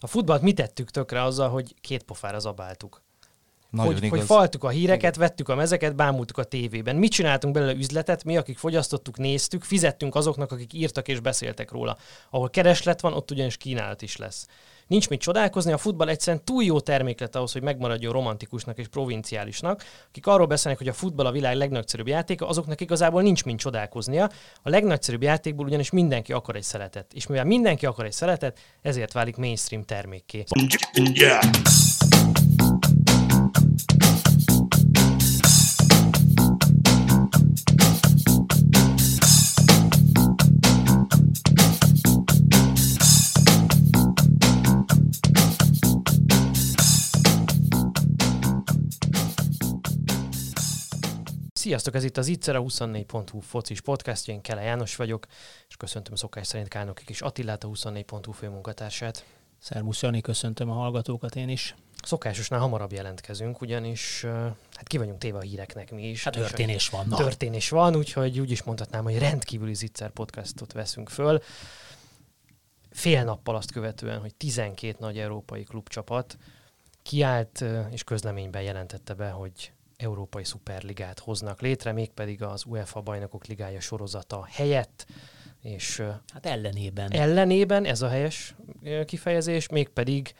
A futballt mi tettük tökre azzal, hogy két pofára zabáltuk. Nagyon hogy, igaz. hogy faltuk a híreket, vettük a mezeket, bámultuk a tévében. Mit csináltunk belőle üzletet? Mi, akik fogyasztottuk, néztük, fizettünk azoknak, akik írtak és beszéltek róla. Ahol kereslet van, ott ugyanis kínálat is lesz. Nincs mit csodálkozni, a futball egyszerűen túl jó termék lett ahhoz, hogy megmaradjon romantikusnak és provinciálisnak. Akik arról beszélnek, hogy a futball a világ legnagyszerűbb játéka, azoknak igazából nincs mit csodálkoznia. A legnagyszerűbb játékból ugyanis mindenki akar egy szeletet. És mivel mindenki akar egy szeletet, ezért válik mainstream termékké. Yeah. Sziasztok, ez itt az Itzer, a 24.hu focis podcastja, én Kele János vagyok, és köszöntöm szokás szerint Kálnoki és Attilát, a 24.hu főmunkatársát. Szervusz Jani, köszöntöm a hallgatókat én is. Szokásosnál hamarabb jelentkezünk, ugyanis hát ki vagyunk téve a híreknek mi is. Hát És történés van. Na. Történés van, úgyhogy úgy is mondhatnám, hogy rendkívüli Zitzer podcastot veszünk föl. Fél nappal azt követően, hogy 12 nagy európai klubcsapat kiállt és közleményben jelentette be, hogy Európai Szuperligát hoznak létre, mégpedig az UEFA Bajnokok Ligája sorozata helyett, és Hát ellenében. ellenében, ez a helyes kifejezés, mégpedig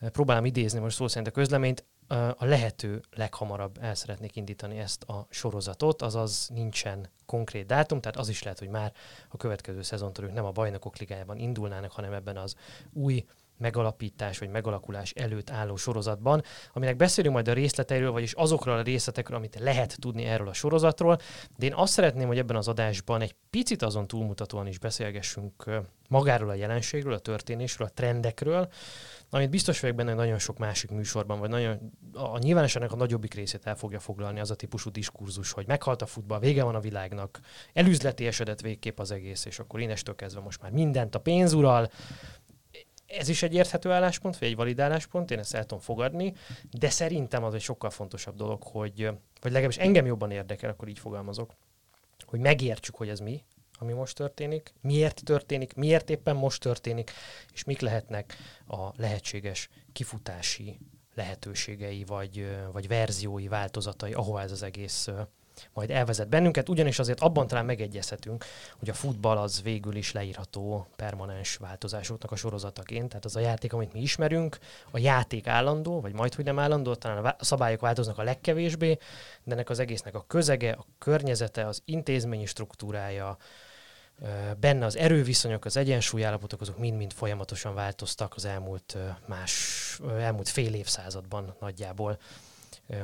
próbálom idézni most szó szerint a közleményt, a lehető leghamarabb el szeretnék indítani ezt a sorozatot, azaz nincsen konkrét dátum, tehát az is lehet, hogy már a következő szezontól ők nem a bajnokok ligájában indulnának, hanem ebben az új megalapítás vagy megalakulás előtt álló sorozatban, aminek beszélünk majd a részleteiről, vagyis azokról a részletekről, amit lehet tudni erről a sorozatról, de én azt szeretném, hogy ebben az adásban egy picit azon túlmutatóan is beszélgessünk magáról a jelenségről, a történésről, a trendekről, amit biztos vagyok benne, hogy nagyon sok másik műsorban, vagy nagyon, a nyilvánosságnak a nagyobbik részét el fogja foglalni az a típusú diskurzus, hogy meghalt a futball, vége van a világnak, elüzleti esedett végképp az egész, és akkor innestől kezdve most már mindent a pénz ural, ez is egy érthető álláspont, vagy egy valid álláspont, én ezt el tudom fogadni, de szerintem az egy sokkal fontosabb dolog, hogy, vagy legalábbis engem jobban érdekel, akkor így fogalmazok, hogy megértsük, hogy ez mi, ami most történik, miért történik, miért éppen most történik, és mik lehetnek a lehetséges kifutási lehetőségei, vagy, vagy verziói, változatai, ahova ez az egész majd elvezet bennünket, ugyanis azért abban talán megegyezhetünk, hogy a futball az végül is leírható permanens változásoknak a sorozataként, tehát az a játék, amit mi ismerünk, a játék állandó, vagy majd, hogy nem állandó, talán a szabályok változnak a legkevésbé, de ennek az egésznek a közege, a környezete, az intézményi struktúrája, benne az erőviszonyok, az egyensúlyállapotok, azok mind-mind folyamatosan változtak az elmúlt más, elmúlt fél évszázadban nagyjából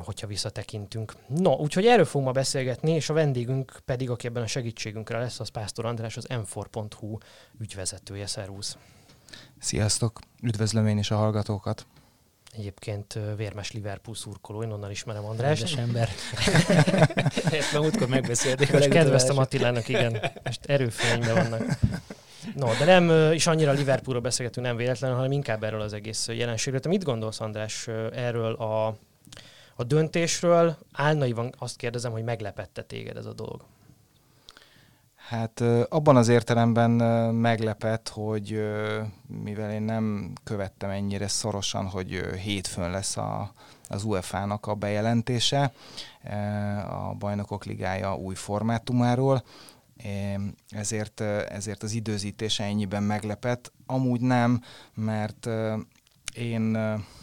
hogyha visszatekintünk. No, úgyhogy erről fogunk ma beszélgetni, és a vendégünk pedig, aki ebben a segítségünkre lesz, az Pásztor András, az m4.hu ügyvezetője. Szervusz! Sziasztok, üdvözlöm én is a hallgatókat. Egyébként ö, vérmes Liverpool szurkoló, én onnan ismerem András. Rendes ember. Ezt már múltkor megbeszélték. a Most kedveztem. Attilának, igen. Most erőfényben vannak. No, de nem is annyira Liverpoolról beszélgetünk, nem véletlenül, hanem inkább erről az egész jelenségről. Te mit gondolsz, András, erről a, a döntésről? Álnaivan azt kérdezem, hogy meglepette téged ez a dolog. Hát abban az értelemben meglepett, hogy mivel én nem követtem ennyire szorosan, hogy hétfőn lesz a, az UEFA-nak a bejelentése a Bajnokok Ligája új formátumáról, ezért, ezért az időzítése ennyiben meglepett. Amúgy nem, mert én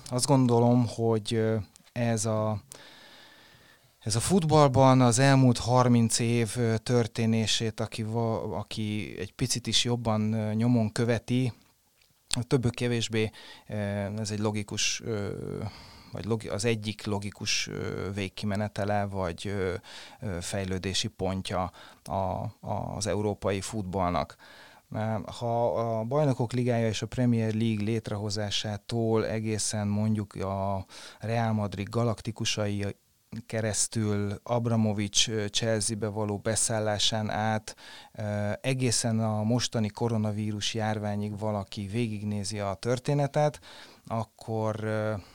azt gondolom, hogy ez a ez a futballban az elmúlt 30 év történését, aki, va, aki egy picit is jobban nyomon követi, többé-kevésbé ez egy logikus, vagy az egyik logikus végkimenetele, vagy fejlődési pontja a, az európai futballnak. Ha a Bajnokok Ligája és a Premier League létrehozásától egészen mondjuk a Real Madrid galaktikusai keresztül Abramovics Chelsea-be való beszállásán át egészen a mostani koronavírus járványig valaki végignézi a történetet, akkor,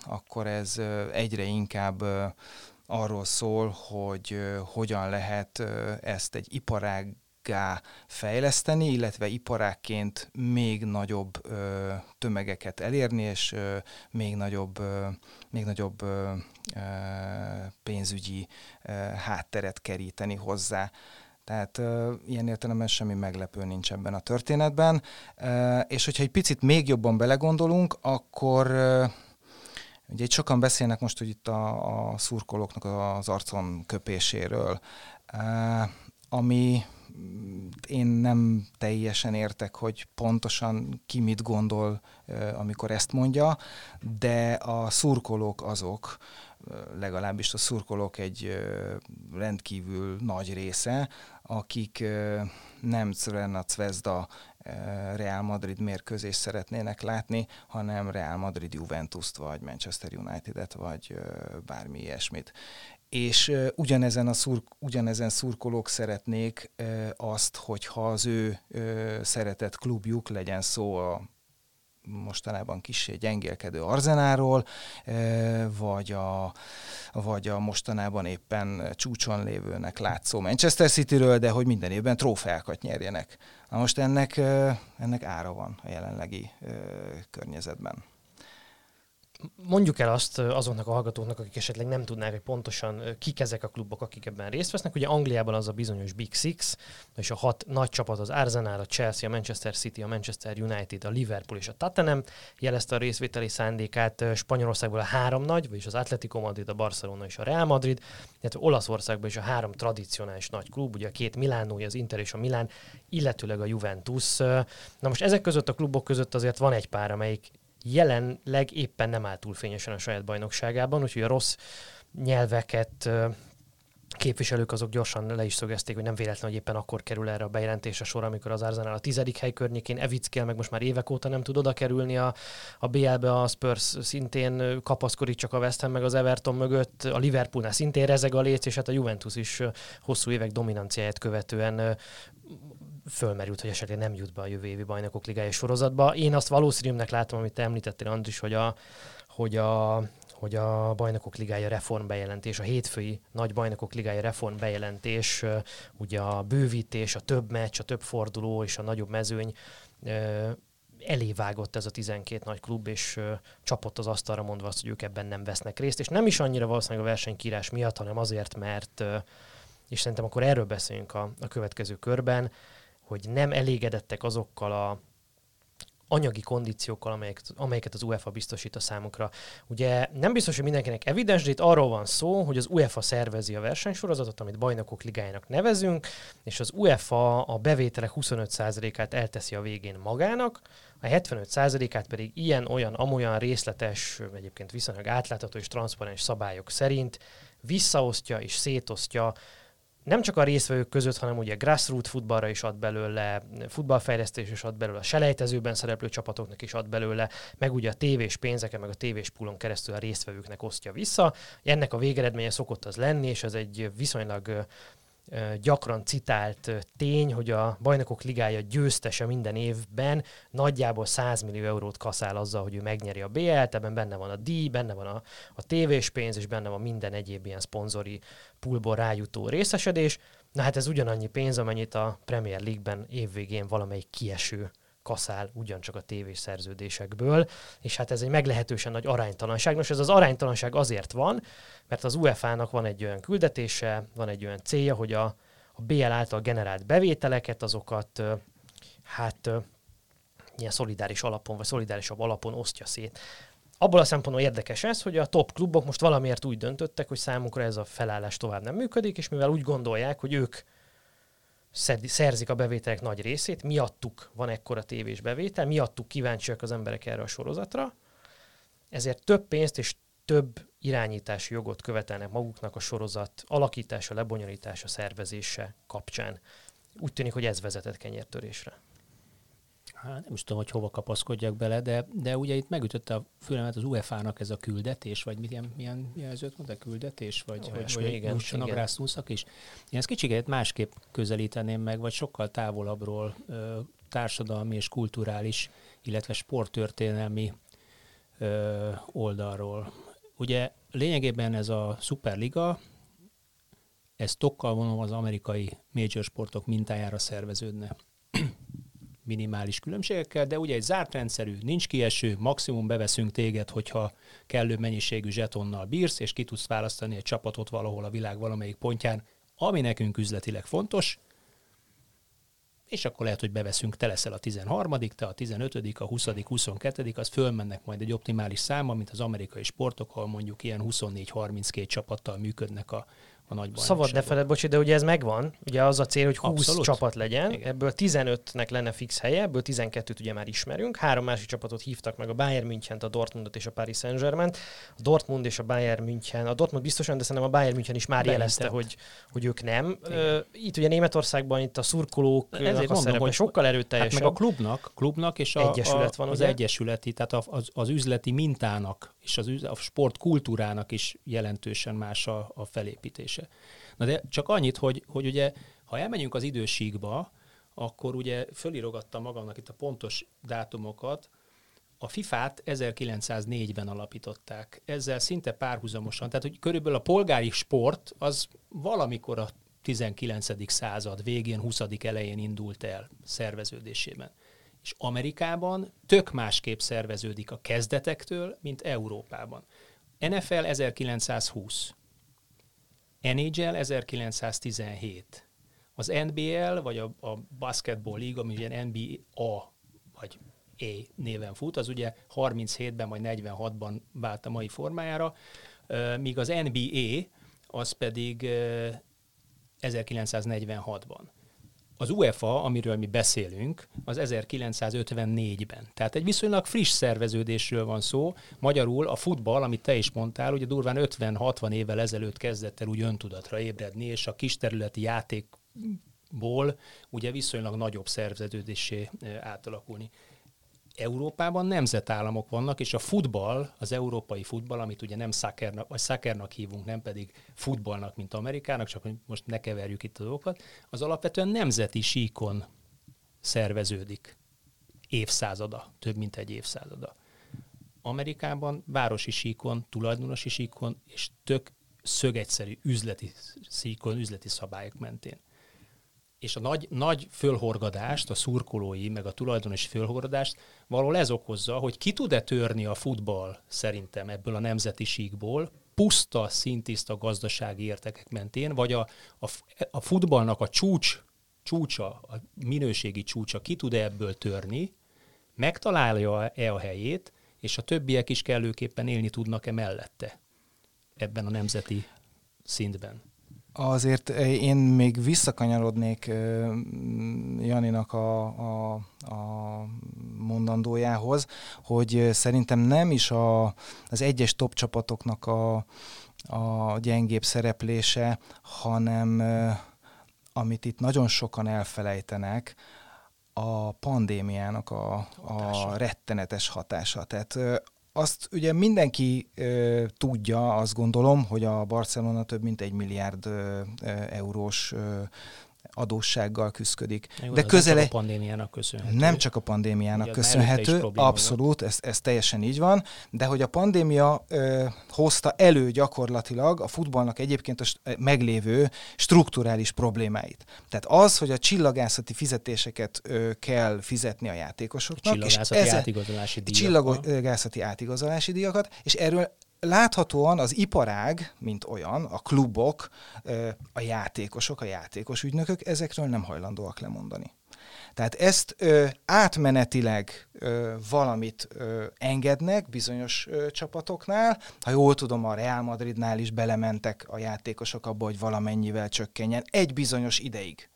akkor ez egyre inkább arról szól, hogy hogyan lehet ezt egy iparág fejleszteni, illetve iparákként még nagyobb ö, tömegeket elérni, és ö, még nagyobb, ö, még nagyobb ö, ö, pénzügyi ö, hátteret keríteni hozzá. Tehát uh, ilyen értelemben semmi meglepő nincs ebben a történetben. Uh, és hogyha egy picit még jobban belegondolunk, akkor uh, ugye sokan beszélnek most, hogy itt a, a szurkolóknak az arcon köpéséről, ami én nem teljesen értek, hogy pontosan ki mit gondol, amikor ezt mondja, de a szurkolók azok, legalábbis a szurkolók egy rendkívül nagy része, akik nem a Zvezda Real Madrid mérkőzést szeretnének látni, hanem Real Madrid Juventus-t, vagy Manchester United-et, vagy bármi ilyesmit. És ugyanezen, a szur, ugyanezen szurkolók szeretnék azt, hogyha az ő szeretett klubjuk, legyen szó a mostanában kicsi gyengélkedő Arzenáról, vagy a, vagy a mostanában éppen csúcson lévőnek látszó Manchester Cityről, de hogy minden évben trófeákat nyerjenek. Na most ennek, ennek ára van a jelenlegi környezetben. Mondjuk el azt azoknak a hallgatóknak, akik esetleg nem tudnák, hogy pontosan kik ezek a klubok, akik ebben részt vesznek. Ugye Angliában az a bizonyos Big Six, és a hat nagy csapat az Arsenal, a Chelsea, a Manchester City, a Manchester United, a Liverpool és a Tottenham jelezte a részvételi szándékát. Spanyolországból a három nagy, vagyis az Atletico Madrid, a Barcelona és a Real Madrid, illetve Olaszországban is a három tradicionális nagy klub, ugye a két Milánói, az Inter és a Milán, illetőleg a Juventus. Na most ezek között a klubok között azért van egy pár, amelyik jelenleg éppen nem áll túl fényesen a saját bajnokságában, úgyhogy a rossz nyelveket képviselők azok gyorsan le is szögezték, hogy nem véletlen, hogy éppen akkor kerül erre a bejelentés a sor, amikor az Arsenal a tizedik hely környékén Evickel meg most már évek óta nem tud oda kerülni a, a BL-be, a Spurs szintén kapaszkodik csak a West Ham meg az Everton mögött, a Liverpoolnál szintén rezeg a léc, és hát a Juventus is hosszú évek dominanciáját követően fölmerült, hogy esetleg nem jut be a jövő évi bajnokok ligája sorozatba. Én azt valószínűnek látom, amit te említettél, Andris, hogy a, hogy a, hogy a bajnokok ligája reform bejelentés, a hétfői nagy bajnokok ligája reform bejelentés, ugye a bővítés, a több meccs, a több forduló és a nagyobb mezőny elévágott ez a 12 nagy klub, és csapott az asztalra mondva azt, hogy ők ebben nem vesznek részt, és nem is annyira valószínűleg a versenykírás miatt, hanem azért, mert, és szerintem akkor erről beszéljünk a, a következő körben, hogy nem elégedettek azokkal a anyagi kondíciókkal, amelyek, amelyeket az UEFA biztosít a számukra. Ugye nem biztos, hogy mindenkinek evidens, de itt arról van szó, hogy az UEFA szervezi a versenysorozatot, amit bajnokok ligájának nevezünk, és az UEFA a bevételek 25%-át elteszi a végén magának, a 75%-át pedig ilyen-olyan, amolyan részletes, egyébként viszonylag átlátható és transzparens szabályok szerint visszaosztja és szétosztja nem csak a részvevők között, hanem ugye grassroot futballra is ad belőle, futballfejlesztés is ad belőle, a selejtezőben szereplő csapatoknak is ad belőle, meg ugye a tévés pénzeken, meg a tévés pulon keresztül a résztvevőknek osztja vissza. Ennek a végeredménye szokott az lenni, és ez egy viszonylag gyakran citált tény, hogy a Bajnokok Ligája győztese minden évben nagyjából 100 millió eurót kaszál azzal, hogy ő megnyeri a BL-t, ebben benne van a díj, benne van a, a tévés pénz, és benne van minden egyéb ilyen szponzori pulból rájutó részesedés. Na hát ez ugyanannyi pénz, amennyit a Premier League-ben évvégén valamelyik kieső kaszál ugyancsak a tévés szerződésekből, és hát ez egy meglehetősen nagy aránytalanság. Nos, ez az aránytalanság azért van, mert az UEFA-nak van egy olyan küldetése, van egy olyan célja, hogy a, a BL által generált bevételeket, azokat hát ilyen szolidáris alapon, vagy szolidárisabb alapon osztja szét. Abból a szempontból érdekes ez, hogy a top klubok most valamiért úgy döntöttek, hogy számukra ez a felállás tovább nem működik, és mivel úgy gondolják, hogy ők szerzik a bevételek nagy részét, miattuk van ekkora tévés bevétel, miattuk kíváncsiak az emberek erre a sorozatra, ezért több pénzt és több irányítási jogot követelnek maguknak a sorozat alakítása, lebonyolítása, szervezése kapcsán. Úgy tűnik, hogy ez vezetett kenyértörésre hát nem is tudom, hogy hova kapaszkodjak bele, de, de ugye itt megütötte a fülemet az UEFA-nak ez a küldetés, vagy milyen, milyen jelzőt mondta, küldetés, vagy, hogy, vagy igen, jussanak rá szúszak is. Én ezt kicsit másképp közelíteném meg, vagy sokkal távolabbról társadalmi és kulturális, illetve sporttörténelmi ö, oldalról. Ugye lényegében ez a Superliga ez tokkal vonom az amerikai major sportok mintájára szerveződne. Minimális különbségekkel, de ugye egy zárt rendszerű, nincs kieső, maximum beveszünk téged, hogyha kellő mennyiségű zsetonnal bírsz, és ki tudsz választani egy csapatot valahol a világ valamelyik pontján, ami nekünk üzletileg fontos, és akkor lehet, hogy beveszünk, te leszel a 13 te a 15 a 20 22 az fölmennek majd egy optimális száma, mint az amerikai sportok, ahol mondjuk ilyen 24-32 csapattal működnek a, a nagy Szabad ne feled, bocsi, de ugye ez megvan. Ugye az a cél, hogy 20 Abszolút. csapat legyen, Igen. ebből 15-nek lenne fix helye, ebből 12-t ugye már ismerünk. Három másik csapatot hívtak meg, a Bayern München, a Dortmundot és a Paris Saint-Germain. A Dortmund és a Bayern München, a Dortmund biztosan, de szerintem a Bayern München is már Beintett. jelezte, hogy, hogy ők nem. Igen. Itt ugye Németországban itt a szurkolók a mondom, hogy sokkal erőteljesebb. Hát meg a klubnak, klubnak és a, Egyesület van, az ugye? egyesületi, tehát az, az üzleti mintának és az a sportkultúrának is jelentősen más a, a felépítése. Na de csak annyit, hogy, hogy ugye, ha elmegyünk az idősíkba, akkor ugye fölírogattam magamnak itt a pontos dátumokat, a FIFA-t 1904-ben alapították. Ezzel szinte párhuzamosan, tehát hogy körülbelül a polgári sport az valamikor a 19. század végén, 20. elején indult el szerveződésében. És Amerikában tök másképp szerveződik a kezdetektől, mint Európában. NFL 1920, NHL 1917, az NBL, vagy a, a Basketball League, ami ugye NBA vagy A néven fut, az ugye 37-ben vagy 46-ban vált a mai formájára, míg az NBA az pedig 1946-ban. Az UEFA, amiről mi beszélünk, az 1954-ben. Tehát egy viszonylag friss szerveződésről van szó. Magyarul a futball, amit te is mondtál, ugye durván 50-60 évvel ezelőtt kezdett el úgy öntudatra ébredni, és a kisterületi játékból ugye viszonylag nagyobb szerveződésé átalakulni. Európában nemzetállamok vannak, és a futball, az európai futball, amit ugye nem szaccernak, vagy szaccernak hívunk, nem pedig futballnak, mint Amerikának, csak hogy most ne keverjük itt a dolgokat, az alapvetően nemzeti síkon szerveződik évszázada, több mint egy évszázada. Amerikában városi síkon, tulajdonosi síkon és tök szögegyszerű üzleti síkon, üzleti szabályok mentén és a nagy, nagy fölhorgadást, a szurkolói, meg a tulajdonos fölhorgadást való ez okozza, hogy ki tud-e törni a futball szerintem ebből a nemzeti síkból, puszta, szintiszta gazdasági értekek mentén, vagy a, a, a futballnak a csúcs, csúcsa, a minőségi csúcsa ki tud -e ebből törni, megtalálja-e a helyét, és a többiek is kellőképpen élni tudnak-e mellette ebben a nemzeti szintben. Azért én még visszakanyarodnék Janinak a, a, a mondandójához, hogy szerintem nem is a, az egyes top csapatoknak a, a gyengébb szereplése, hanem amit itt nagyon sokan elfelejtenek, a pandémiának a, a rettenetes hatása. Tehát azt ugye mindenki ö, tudja, azt gondolom, hogy a Barcelona több mint egy milliárd ö, eurós ö, adóssággal küzdik. Jó, de közel nem csak a pandémiának köszönhető. Nem csak a pandémiának Ugye, köszönhető, abszolút, ez, ez teljesen így van, de hogy a pandémia ö, hozta elő gyakorlatilag a futballnak egyébként a st- meglévő strukturális problémáit. Tehát az, hogy a csillagászati fizetéseket ö, kell fizetni a játékosoknak. Csillagászati és átigazolási díjakat. Csillagászati átigazolási díjakat, és erről láthatóan az iparág, mint olyan, a klubok, a játékosok, a játékos ügynökök ezekről nem hajlandóak lemondani. Tehát ezt ö, átmenetileg ö, valamit ö, engednek bizonyos ö, csapatoknál. Ha jól tudom, a Real Madridnál is belementek a játékosok abba, hogy valamennyivel csökkenjen egy bizonyos ideig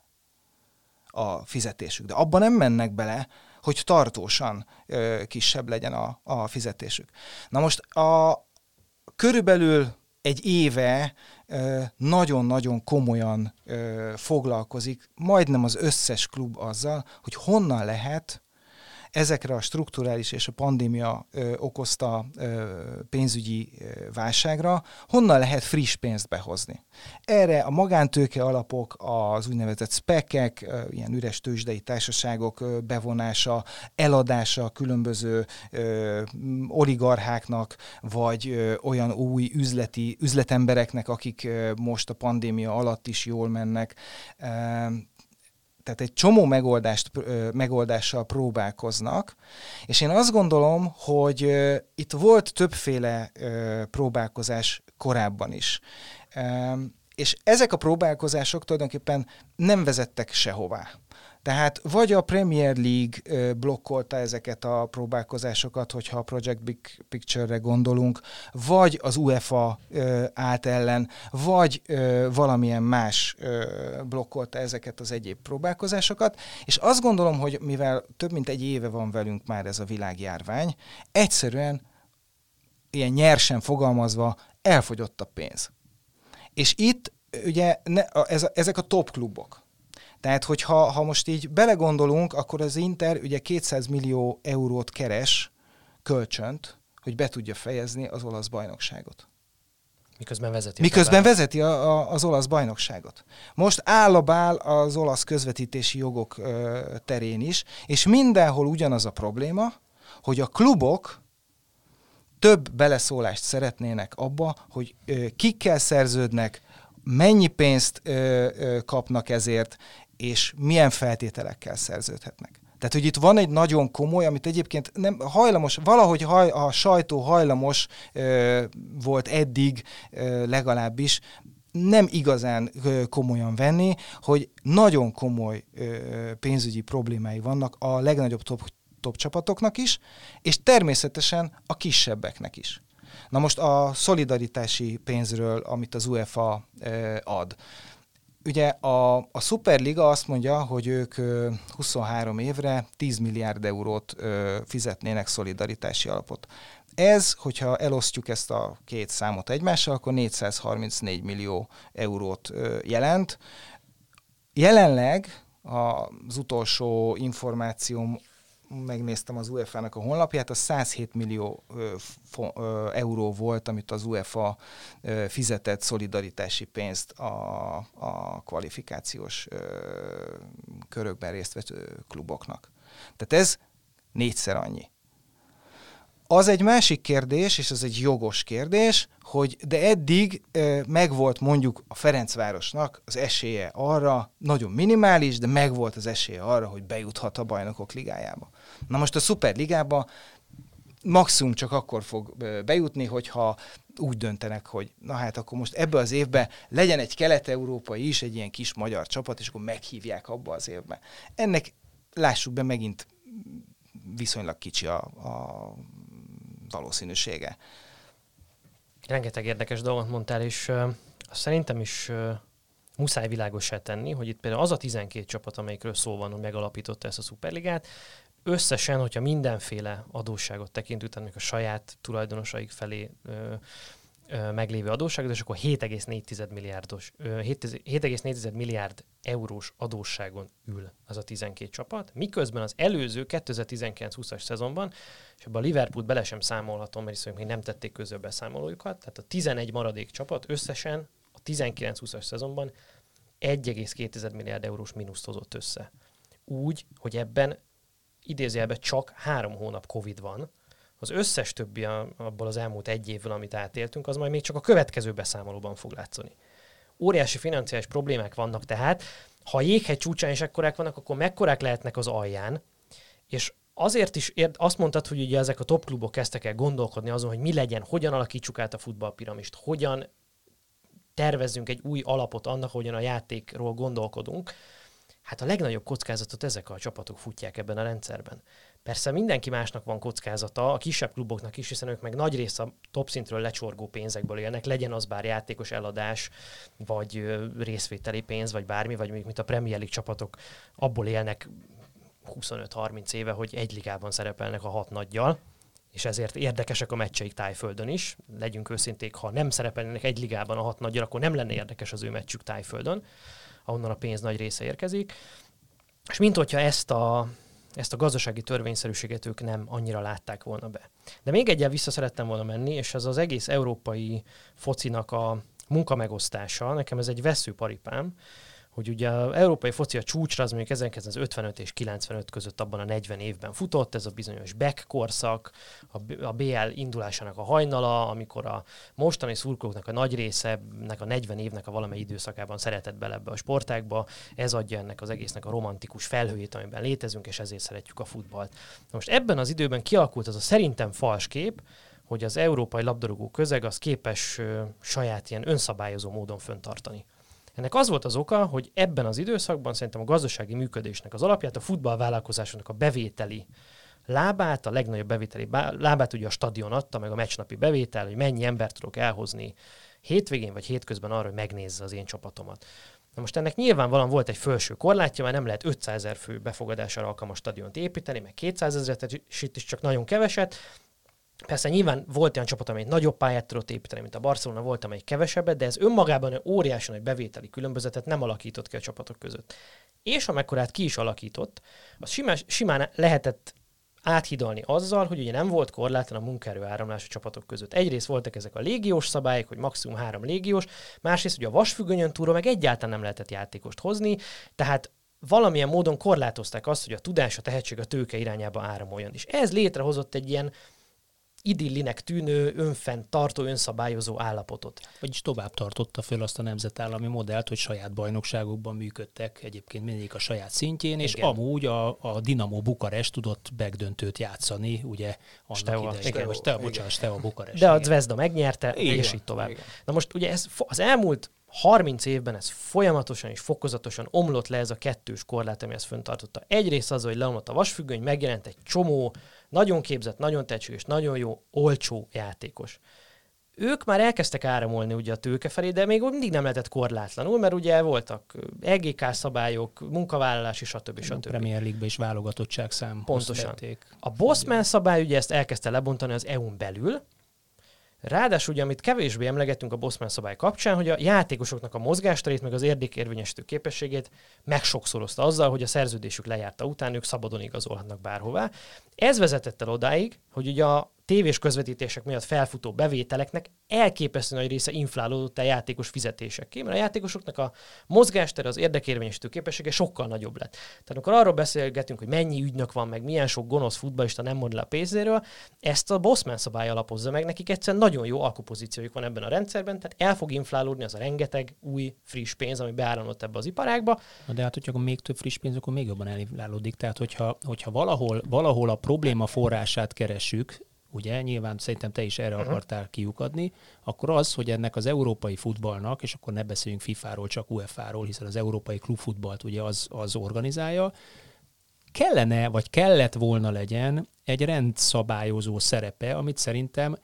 a fizetésük. De abban nem mennek bele, hogy tartósan ö, kisebb legyen a, a fizetésük. Na most a, körülbelül egy éve nagyon-nagyon komolyan foglalkozik, majdnem az összes klub azzal, hogy honnan lehet ezekre a strukturális és a pandémia ö, okozta ö, pénzügyi ö, válságra honnan lehet friss pénzt behozni. Erre a magántőke alapok, az úgynevezett spekek, ö, ilyen üres tőzsdei társaságok ö, bevonása, eladása különböző ö, oligarcháknak, vagy ö, olyan új üzleti üzletembereknek, akik ö, most a pandémia alatt is jól mennek tehát egy csomó megoldást, megoldással próbálkoznak, és én azt gondolom, hogy itt volt többféle próbálkozás korábban is. És ezek a próbálkozások tulajdonképpen nem vezettek sehová. Tehát vagy a Premier League blokkolta ezeket a próbálkozásokat, hogyha a Project Big Picture-re gondolunk, vagy az UEFA állt ellen, vagy valamilyen más blokkolta ezeket az egyéb próbálkozásokat, és azt gondolom, hogy mivel több mint egy éve van velünk már ez a világjárvány, egyszerűen ilyen nyersen fogalmazva elfogyott a pénz. És itt ugye ne, a, ez ezek a top klubok. Tehát, hogyha ha most így belegondolunk, akkor az Inter ugye 200 millió eurót keres kölcsönt, hogy be tudja fejezni az olasz bajnokságot. Miközben vezeti. Miközben vezeti a, a, az olasz bajnokságot. Most állabál az olasz közvetítési jogok ö, terén is, és mindenhol ugyanaz a probléma, hogy a klubok több beleszólást szeretnének abba, hogy ö, kikkel szerződnek, mennyi pénzt ö, ö, kapnak ezért, és milyen feltételekkel szerződhetnek. Tehát, hogy itt van egy nagyon komoly, amit egyébként nem hajlamos, valahogy haj, a sajtó hajlamos ö, volt eddig ö, legalábbis, nem igazán ö, komolyan venni, hogy nagyon komoly ö, pénzügyi problémái vannak a legnagyobb top, top csapatoknak is, és természetesen a kisebbeknek is. Na most a szolidaritási pénzről, amit az UEFA ö, ad ugye a, a Superliga azt mondja, hogy ők 23 évre 10 milliárd eurót fizetnének szolidaritási alapot. Ez, hogyha elosztjuk ezt a két számot egymással, akkor 434 millió eurót jelent. Jelenleg az utolsó információm megnéztem az UEFA-nak a honlapját, az 107 millió euró volt, amit az UEFA fizetett szolidaritási pénzt a, a kvalifikációs körökben részt vett kluboknak. Tehát ez négyszer annyi. Az egy másik kérdés, és az egy jogos kérdés, hogy de eddig e, megvolt mondjuk a Ferencvárosnak az esélye arra, nagyon minimális, de megvolt az esélye arra, hogy bejuthat a bajnokok ligájába. Na most a Superligába maximum csak akkor fog bejutni, hogyha úgy döntenek, hogy na hát akkor most ebbe az évbe legyen egy kelet-európai is, egy ilyen kis magyar csapat, és akkor meghívják abba az évbe. Ennek lássuk be megint viszonylag kicsi a, a valószínűsége. Rengeteg érdekes dolgot mondtál, és uh, szerintem is uh, muszáj világosá tenni, hogy itt például az a 12 csapat, amelyikről szó van, hogy megalapította ezt a szuperligát, összesen, hogyha mindenféle adósságot tekintünk, a saját tulajdonosaik felé ö, meglévő adósságot, és akkor 7,4 milliárdos, 7,4 milliárd eurós adósságon ül az a 12 csapat, miközben az előző 2019-20-as szezonban, és ebben a Liverpool bele sem számolhatom, mert hiszen még nem tették közül beszámolójukat, tehát a 11 maradék csapat összesen a 19-20-as szezonban 1,2 milliárd eurós mínuszt hozott össze. Úgy, hogy ebben idézőjelben csak három hónap Covid van, az összes többi abból az elmúlt egy évvel, amit átéltünk, az majd még csak a következő beszámolóban fog látszani. Óriási financiális problémák vannak tehát, ha a jéghegy csúcsán is ekkorák vannak, akkor mekkorák lehetnek az alján, és azért is érd, azt mondtad, hogy ugye ezek a top klubok kezdtek el gondolkodni azon, hogy mi legyen, hogyan alakítsuk át a futballpiramist, hogyan tervezzünk egy új alapot annak, hogyan a játékról gondolkodunk, Hát a legnagyobb kockázatot ezek a csapatok futják ebben a rendszerben. Persze mindenki másnak van kockázata, a kisebb kluboknak is, hiszen ők meg nagy rész a top szintről lecsorgó pénzekből élnek, legyen az bár játékos eladás, vagy részvételi pénz, vagy bármi, vagy mint a Premier League csapatok abból élnek 25-30 éve, hogy egy ligában szerepelnek a hat nagyjal, és ezért érdekesek a meccseik tájföldön is. Legyünk őszinték, ha nem szerepelnének egy ligában a hat nagyjal, akkor nem lenne érdekes az ő meccsük tájföldön ahonnan a pénz nagy része érkezik. És mint hogyha ezt a ezt a gazdasági törvényszerűséget ők nem annyira látták volna be. De még egyel vissza szerettem volna menni, és ez az egész európai focinak a munkamegosztása, nekem ez egy veszőparipám, hogy ugye az európai foci a csúcsra az mondjuk 1955 és 95 között abban a 40 évben futott, ez a bizonyos back korszak, a BL indulásának a hajnala, amikor a mostani szurkolóknak a nagy része, nek a 40 évnek a valamely időszakában szeretett bele ebbe a sportákba, ez adja ennek az egésznek a romantikus felhőjét, amiben létezünk, és ezért szeretjük a futballt. Most ebben az időben kialakult az a szerintem fals kép, hogy az európai labdarúgó közeg az képes ö, saját ilyen önszabályozó módon föntartani. Ennek az volt az oka, hogy ebben az időszakban szerintem a gazdasági működésnek az alapját a futballvállalkozásoknak a bevételi lábát, a legnagyobb bevételi lábát ugye a stadion adta, meg a meccsnapi bevétel, hogy mennyi embert tudok elhozni hétvégén vagy hétközben arra, hogy megnézze az én csapatomat. Na most ennek nyilvánvalóan volt egy felső korlátja, mert nem lehet 500 ezer fő befogadására alkalmas stadiont építeni, meg 200 ezeret, és itt is csak nagyon keveset, Persze nyilván volt olyan csapat, amely nagyobb pályát tudott építeni, mint a Barcelona, volt, amely kevesebbet, de ez önmagában óriási nagy bevételi különbözetet nem alakított ki a csapatok között. És amekkorát ki is alakított, az simán, simán lehetett áthidalni azzal, hogy ugye nem volt korlátlan a munkaerő áramlás a csapatok között. Egyrészt voltak ezek a légiós szabályok, hogy maximum három légiós, másrészt ugye a vasfüggönyön túlra meg egyáltalán nem lehetett játékost hozni, tehát valamilyen módon korlátozták azt, hogy a tudás, a tehetség a tőke irányába áramoljon. És ez létrehozott egy ilyen idillinek tűnő, önfenntartó, önszabályozó állapotot. Vagyis tovább tartotta föl azt a nemzetállami modellt, hogy saját bajnokságokban működtek, egyébként mindig a saját szintjén, Igen. és amúgy a, a Dinamo Bukarest tudott begdöntőt játszani, ugye annak Steaua, idején. Igen, vagy Steaua, bocsánat, Steaua Bukarest. De a Zvezda megnyerte, Igen. és így tovább. Igen. Na most ugye ez az elmúlt 30 évben ez folyamatosan és fokozatosan omlott le ez a kettős korlát, ami ezt föntartotta. Egyrészt az, hogy leomlott a vasfüggöny, megjelent egy csomó nagyon képzett, nagyon tehetséges, nagyon jó, olcsó játékos. Ők már elkezdtek áramolni ugye a tőke felé, de még mindig nem lehetett korlátlanul, mert ugye voltak EGK szabályok, munkavállalási, stb. stb. A Premier League-be is válogatottság szám. Pontosan. A Bossman szabály ugye ezt elkezdte lebontani az EU-n belül, Ráadásul, ugye, amit kevésbé emlegettünk a Bosman szabály kapcsán, hogy a játékosoknak a mozgásterét, meg az érdekérvényesítő képességét megsokszorozta azzal, hogy a szerződésük lejárta után ők szabadon igazolhatnak bárhová. Ez vezetett el odáig, hogy ugye a tévés közvetítések miatt felfutó bevételeknek elképesztő nagy része inflálódott a játékos fizetésekké, mert a játékosoknak a mozgástere, az érdekérvényesítő képessége sokkal nagyobb lett. Tehát amikor arról beszélgetünk, hogy mennyi ügynök van, meg milyen sok gonosz futballista nem mond le a pénzéről, ezt a Bosman szabály alapozza meg, nekik egyszerűen nagyon jó alkupozíciójuk van ebben a rendszerben, tehát el fog inflálódni az a rengeteg új friss pénz, ami beáramlott ebbe az iparágba. Na de hát, hogyha még több friss pénz, akkor még jobban elinflálódik. Tehát, hogyha, hogyha valahol, valahol a probléma forrását keresünk, ugye, nyilván szerintem te is erre uh-huh. akartál kiukadni, akkor az, hogy ennek az európai futballnak, és akkor ne beszéljünk FIFA-ról, csak UEFA-ról, hiszen az európai klubfutballt ugye az, az organizálja, kellene, vagy kellett volna legyen egy rendszabályozó szerepe, amit szerintem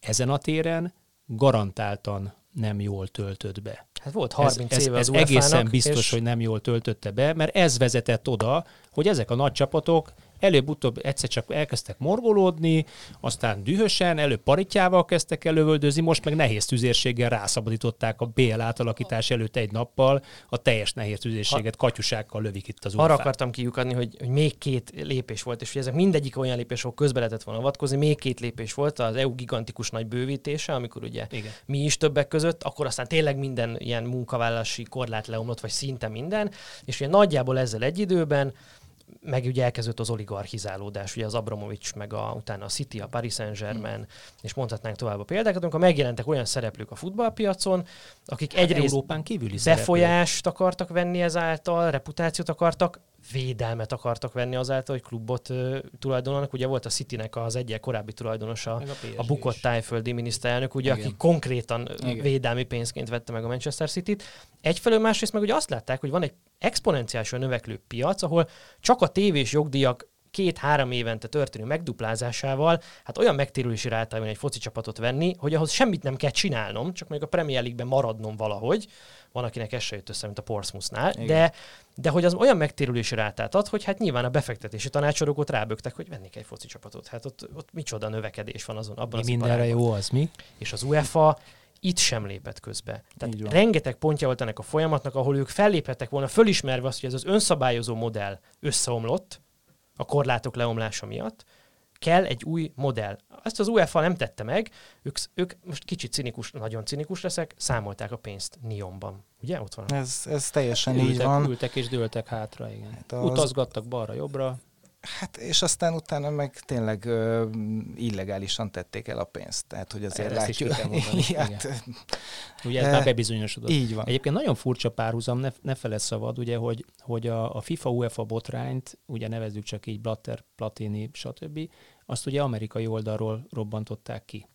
ezen a téren garantáltan nem jól töltött be. Hát volt 30 ez, éve ez, ez egészen biztos, és... hogy nem jól töltötte be, mert ez vezetett oda, hogy ezek a nagy csapatok Előbb-utóbb egyszer csak elkezdtek morgolódni, aztán dühösen, előbb paritjával kezdtek elővöldözni, most meg nehéz tüzérséggel rászabadították a BL átalakítás előtt egy nappal a teljes nehéz tüzérséget, katyusákkal lövik itt az Arra akartam kiukadni, hogy, hogy még két lépés volt, és hogy ezek mindegyik olyan lépés, ahol közbe lehetett volna avatkozni, még két lépés volt, az EU gigantikus nagy bővítése, amikor ugye Igen. mi is többek között, akkor aztán tényleg minden ilyen munkavállalási korlát leomlott, vagy szinte minden, és ugye nagyjából ezzel egy időben meg ugye elkezdődött az oligarchizálódás, ugye az Abramovics, meg a, utána a City, a Paris Saint-Germain, hmm. és mondhatnánk tovább a példákat, amikor megjelentek olyan szereplők a futballpiacon, akik hát egyrészt Európán kívüli befolyást szereplők. akartak venni ezáltal, reputációt akartak, védelmet akartak venni azáltal, hogy klubot uh, tulajdonolnak. Ugye volt a Citynek az egyik korábbi tulajdonosa, a, a bukott tájföldi miniszterelnök, ugye, aki konkrétan Igen. védelmi pénzként vette meg a Manchester City-t. Egyfelől másrészt meg ugye azt látták, hogy van egy exponenciálisan növekvő piac, ahol csak a tévés jogdíjak két-három évente történő megduplázásával, hát olyan megtérülési rátában egy foci csapatot venni, hogy ahhoz semmit nem kell csinálnom, csak még a Premier League-ben maradnom valahogy, van, akinek ez se jött össze, mint a Portsmouthnál, de, de hogy az olyan megtérülési rátát ad, hogy hát nyilván a befektetési tanácsadók ott rábögtek, hogy vennék egy foci csapatot. Hát ott, ott micsoda növekedés van azon. Abban mi az mindenre jó az mi? És az UEFA itt sem lépett közbe. Tehát rengeteg pontja volt ennek a folyamatnak, ahol ők felléphettek volna, fölismerve azt, hogy ez az önszabályozó modell összeomlott, a korlátok leomlása miatt, kell egy új modell. Ezt az UEFA nem tette meg, ők, ők most kicsit cinikus, nagyon cinikus leszek, számolták a pénzt Nionban. Ugye? Ott van. Ez, ez teljesen ültek, így van. Ültek és dőltek hátra, igen. Hát az... Utazgattak balra-jobbra. Hát, és aztán utána meg tényleg ö, illegálisan tették el a pénzt. Tehát, hogy azért Ezt látjuk. Is hát, ugye ez már bebizonyosodott. Így van. Egyébként nagyon furcsa párhuzam, ne, ne feled szabad, ugye, hogy, hogy a, a FIFA UEFA botrányt, ugye nevezzük csak így Blatter, Platini, stb., azt ugye amerikai oldalról robbantották ki.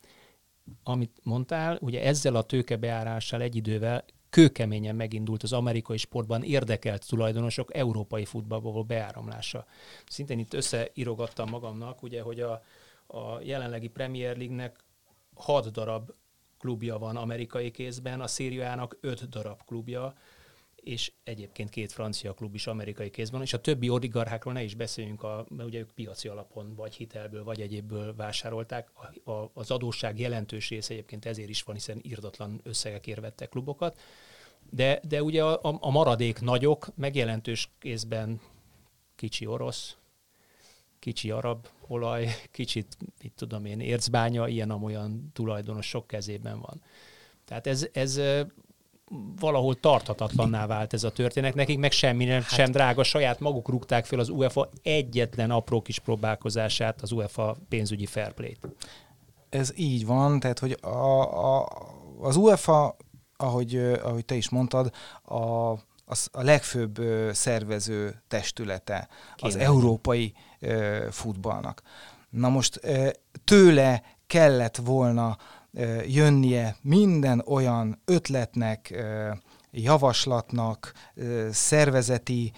Amit mondtál, ugye ezzel a tőkebeárással egy idővel kőkeményen megindult az amerikai sportban érdekelt tulajdonosok európai futballba való beáramlása. Szintén itt összeirogattam magamnak, ugye, hogy a, a jelenlegi Premier League-nek hat darab klubja van amerikai kézben, a szériának öt darab klubja, és egyébként két francia klub is amerikai kézben, és a többi oligarchákról ne is beszéljünk, a, mert ugye ők piaci alapon, vagy hitelből, vagy egyébből vásárolták. A, a, az adósság jelentős része egyébként ezért is van, hiszen írdatlan összegekért vettek klubokat. De, de ugye a, a maradék nagyok, meg jelentős kézben kicsi orosz, kicsi arab olaj, kicsit, mit tudom én, ércbánya, ilyen-amolyan tulajdonos sok kezében van. Tehát ez, ez valahol tarthatatlanná vált ez a történet. Nekik meg semmi nem, hát, sem drága, saját maguk rúgták fel az UEFA egyetlen apró kis próbálkozását, az UEFA pénzügyi fair play-t. Ez így van, tehát hogy a, a, az UEFA, ahogy, ahogy te is mondtad, a, az a legfőbb szervező testülete Kéne. az európai futballnak. Na most tőle kellett volna jönnie minden olyan ötletnek, javaslatnak, szervezeti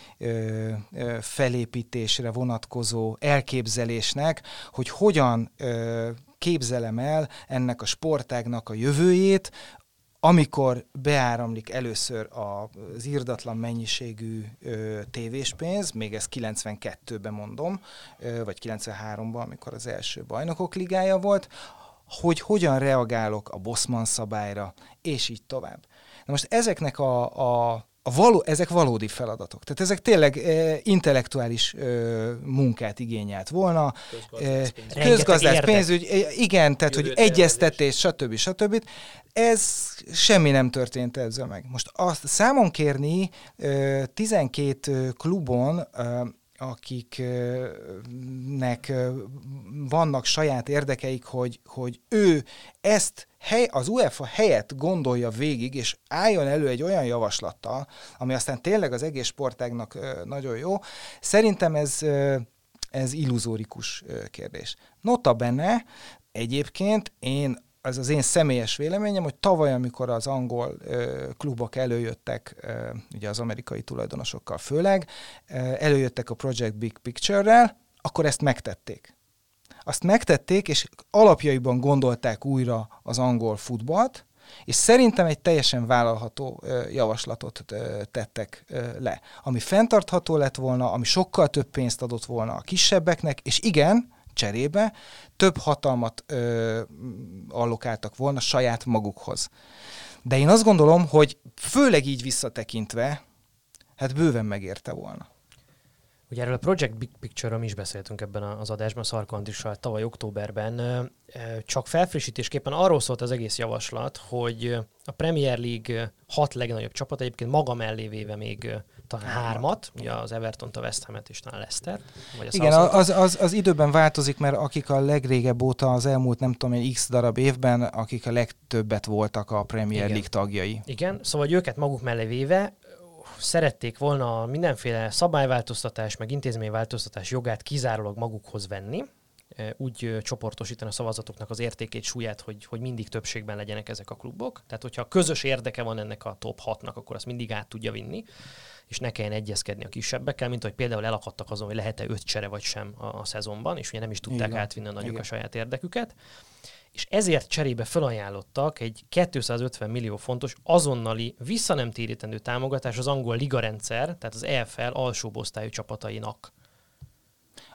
felépítésre vonatkozó elképzelésnek, hogy hogyan képzelem el ennek a sportágnak a jövőjét, amikor beáramlik először az írdatlan mennyiségű ö, tévéspénz, még ezt 92-ben mondom, ö, vagy 93-ban, amikor az első bajnokok ligája volt, hogy hogyan reagálok a Bosman szabályra, és így tovább. Na most ezeknek a, a, a való, ezek valódi feladatok. Tehát ezek tényleg e, intellektuális e, munkát igényelt volna. Közgazdász, e, pénzügy, e, igen, tehát hogy egyeztetés, stb. stb. Ez semmi nem történt ezzel meg. Most azt számon kérni e, 12 klubon e, akiknek vannak saját érdekeik, hogy, hogy ő ezt hely, az UEFA helyett gondolja végig, és álljon elő egy olyan javaslattal, ami aztán tényleg az egész sportágnak nagyon jó. Szerintem ez, ez illuzórikus kérdés. Nota benne, egyébként én ez az én személyes véleményem, hogy tavaly, amikor az angol ö, klubok előjöttek, ö, ugye az amerikai tulajdonosokkal főleg, ö, előjöttek a Project Big Picture-rel, akkor ezt megtették. Azt megtették, és alapjaiban gondolták újra az angol futballt, és szerintem egy teljesen vállalható javaslatot tettek le, ami fenntartható lett volna, ami sokkal több pénzt adott volna a kisebbeknek, és igen, cserébe több hatalmat ö, allokáltak volna saját magukhoz. De én azt gondolom, hogy főleg így visszatekintve, hát bőven megérte volna. Ugye erről a Project Big Picture-ről is beszéltünk ebben az adásban, Szarka Andrissal tavaly októberben. Csak felfrissítésképpen arról szólt az egész javaslat, hogy a Premier League hat legnagyobb csapat egyébként maga mellé véve még talán hármat, ugye az Everton, a West Ham-et és talán Leicester. Vagy a Igen, az, az, az időben változik, mert akik a legrégebb óta az elmúlt nem tudom én x darab évben, akik a legtöbbet voltak a Premier Igen. League tagjai. Igen, szóval őket maguk mellé véve szerették volna mindenféle szabályváltoztatás, meg intézményváltoztatás jogát kizárólag magukhoz venni, úgy csoportosítani a szavazatoknak az értékét, súlyát, hogy, hogy mindig többségben legyenek ezek a klubok. Tehát, hogyha közös érdeke van ennek a top 6-nak, akkor azt mindig át tudja vinni és ne kelljen egyezkedni a kisebbekkel, mint hogy például elakadtak azon, hogy lehet-e öt csere vagy sem a, a szezonban, és ugye nem is tudták Igen. átvinni a nagyok Igen. a saját érdeküket. És ezért cserébe felajánlottak egy 250 millió fontos azonnali visszanemtérítendő támogatás az angol liga rendszer, tehát az EFL alsóbb osztályú csapatainak.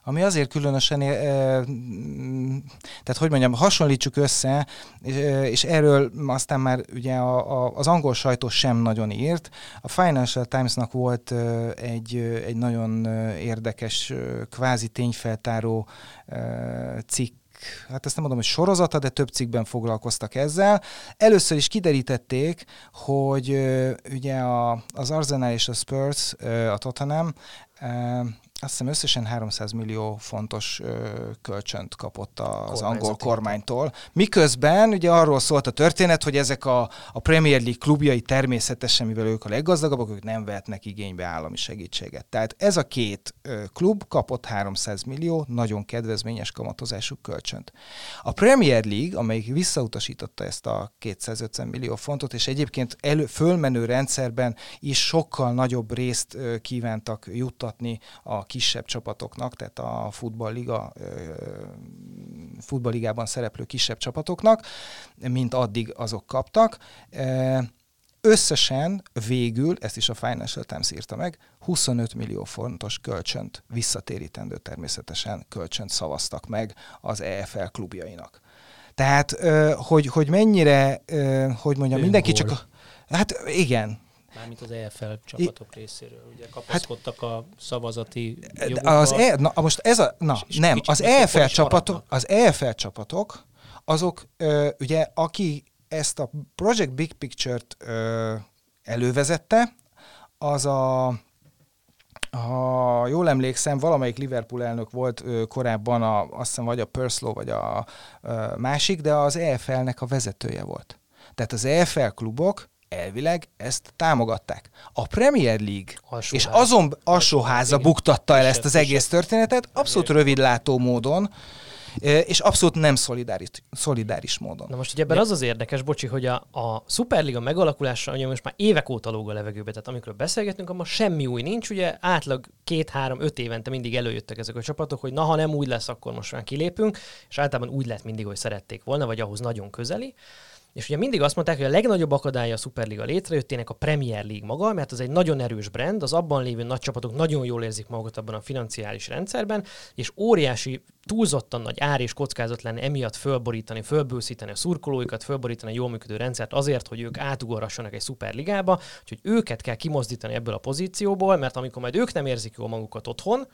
ami azért különösen, e, tehát hogy mondjam, hasonlítsuk össze, és erről aztán már ugye a, az angol sajtó sem nagyon írt. A Financial Times-nak volt egy, egy nagyon érdekes, kvázi tényfeltáró cikk, hát ezt nem mondom, hogy sorozata, de több cikkben foglalkoztak ezzel. Először is kiderítették, hogy ugye a, az Arsenal és a Spurs, a Tottenham azt hiszem összesen 300 millió fontos ö, kölcsönt kapott az angol kormánytól. Miközben ugye arról szólt a történet, hogy ezek a, a Premier League klubjai természetesen, mivel ők a leggazdagabbak, ők nem vehetnek igénybe állami segítséget. Tehát ez a két ö, klub kapott 300 millió nagyon kedvezményes kamatozású kölcsönt. A Premier League, amelyik visszautasította ezt a 250 millió fontot, és egyébként elő, fölmenő rendszerben is sokkal nagyobb részt ö, kívántak juttatni a kisebb csapatoknak, tehát a futballliga, futballligában szereplő kisebb csapatoknak, mint addig azok kaptak. Összesen végül, ezt is a Financial Times írta meg, 25 millió fontos kölcsönt, visszatérítendő természetesen kölcsönt szavaztak meg az EFL klubjainak. Tehát, hogy, hogy mennyire, hogy mondjam, mindenki csak... Hát igen, Mármint az EFL csapatok I, részéről. Ugye kapaszkodtak hát, a szavazati Az e, na, most ez a, na, nem, az EFL, csapatok, az EFL csapatok, azok ö, ugye, aki ezt a Project Big Picture-t ö, elővezette, az a ha jól emlékszem, valamelyik Liverpool elnök volt ö, korábban, a, azt hiszem, vagy a Purslow, vagy a ö, másik, de az EFL-nek a vezetője volt. Tehát az EFL klubok elvileg ezt támogatták. A Premier League alsóház. és azon alsóháza buktatta el ezt az egész történetet, abszolút rövidlátó módon, és abszolút nem szolidáris, szolidáris módon. Na most ugye ebben De... az az érdekes, bocsi, hogy a, a Superliga megalakulása, ugye most már évek óta lóg a levegőbe, tehát amikor beszélgetünk, abban semmi új nincs, ugye átlag két-három-öt évente mindig előjöttek ezek a csapatok, hogy na, ha nem úgy lesz, akkor most már kilépünk, és általában úgy lett mindig, hogy szerették volna, vagy ahhoz nagyon közeli. És ugye mindig azt mondták, hogy a legnagyobb akadálya a Superliga létrejöttének a Premier League maga, mert az egy nagyon erős brand, az abban lévő nagy csapatok nagyon jól érzik magukat abban a financiális rendszerben, és óriási, túlzottan nagy ár és kockázat lenne emiatt fölborítani, fölbőszíteni a szurkolóikat, fölborítani a jól működő rendszert azért, hogy ők átugorhassanak egy szuperligába, hogy őket kell kimozdítani ebből a pozícióból, mert amikor majd ők nem érzik jól magukat otthon,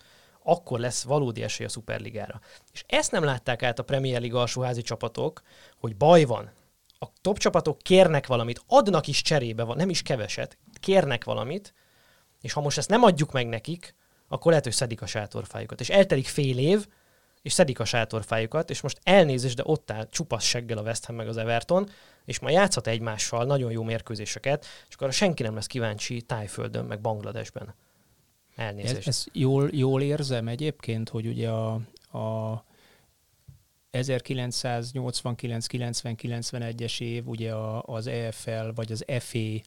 akkor lesz valódi esély a szuperligára. És ezt nem látták át a Premier League alsóházi csapatok, hogy baj van, a top csapatok kérnek valamit, adnak is cserébe, nem is keveset, kérnek valamit, és ha most ezt nem adjuk meg nekik, akkor lehet, hogy szedik a sátorfájukat. És eltelik fél év, és szedik a sátorfájukat, és most elnézést, de ott áll csupasz seggel a West Ham meg az Everton, és ma játszhat egymással nagyon jó mérkőzéseket, és akkor senki nem lesz kíváncsi Tájföldön, meg Bangladesben. Elnézést. Ez, ez jól, jól érzem egyébként, hogy ugye a, a 1989-90-91-es év, ugye az EFL vagy az FA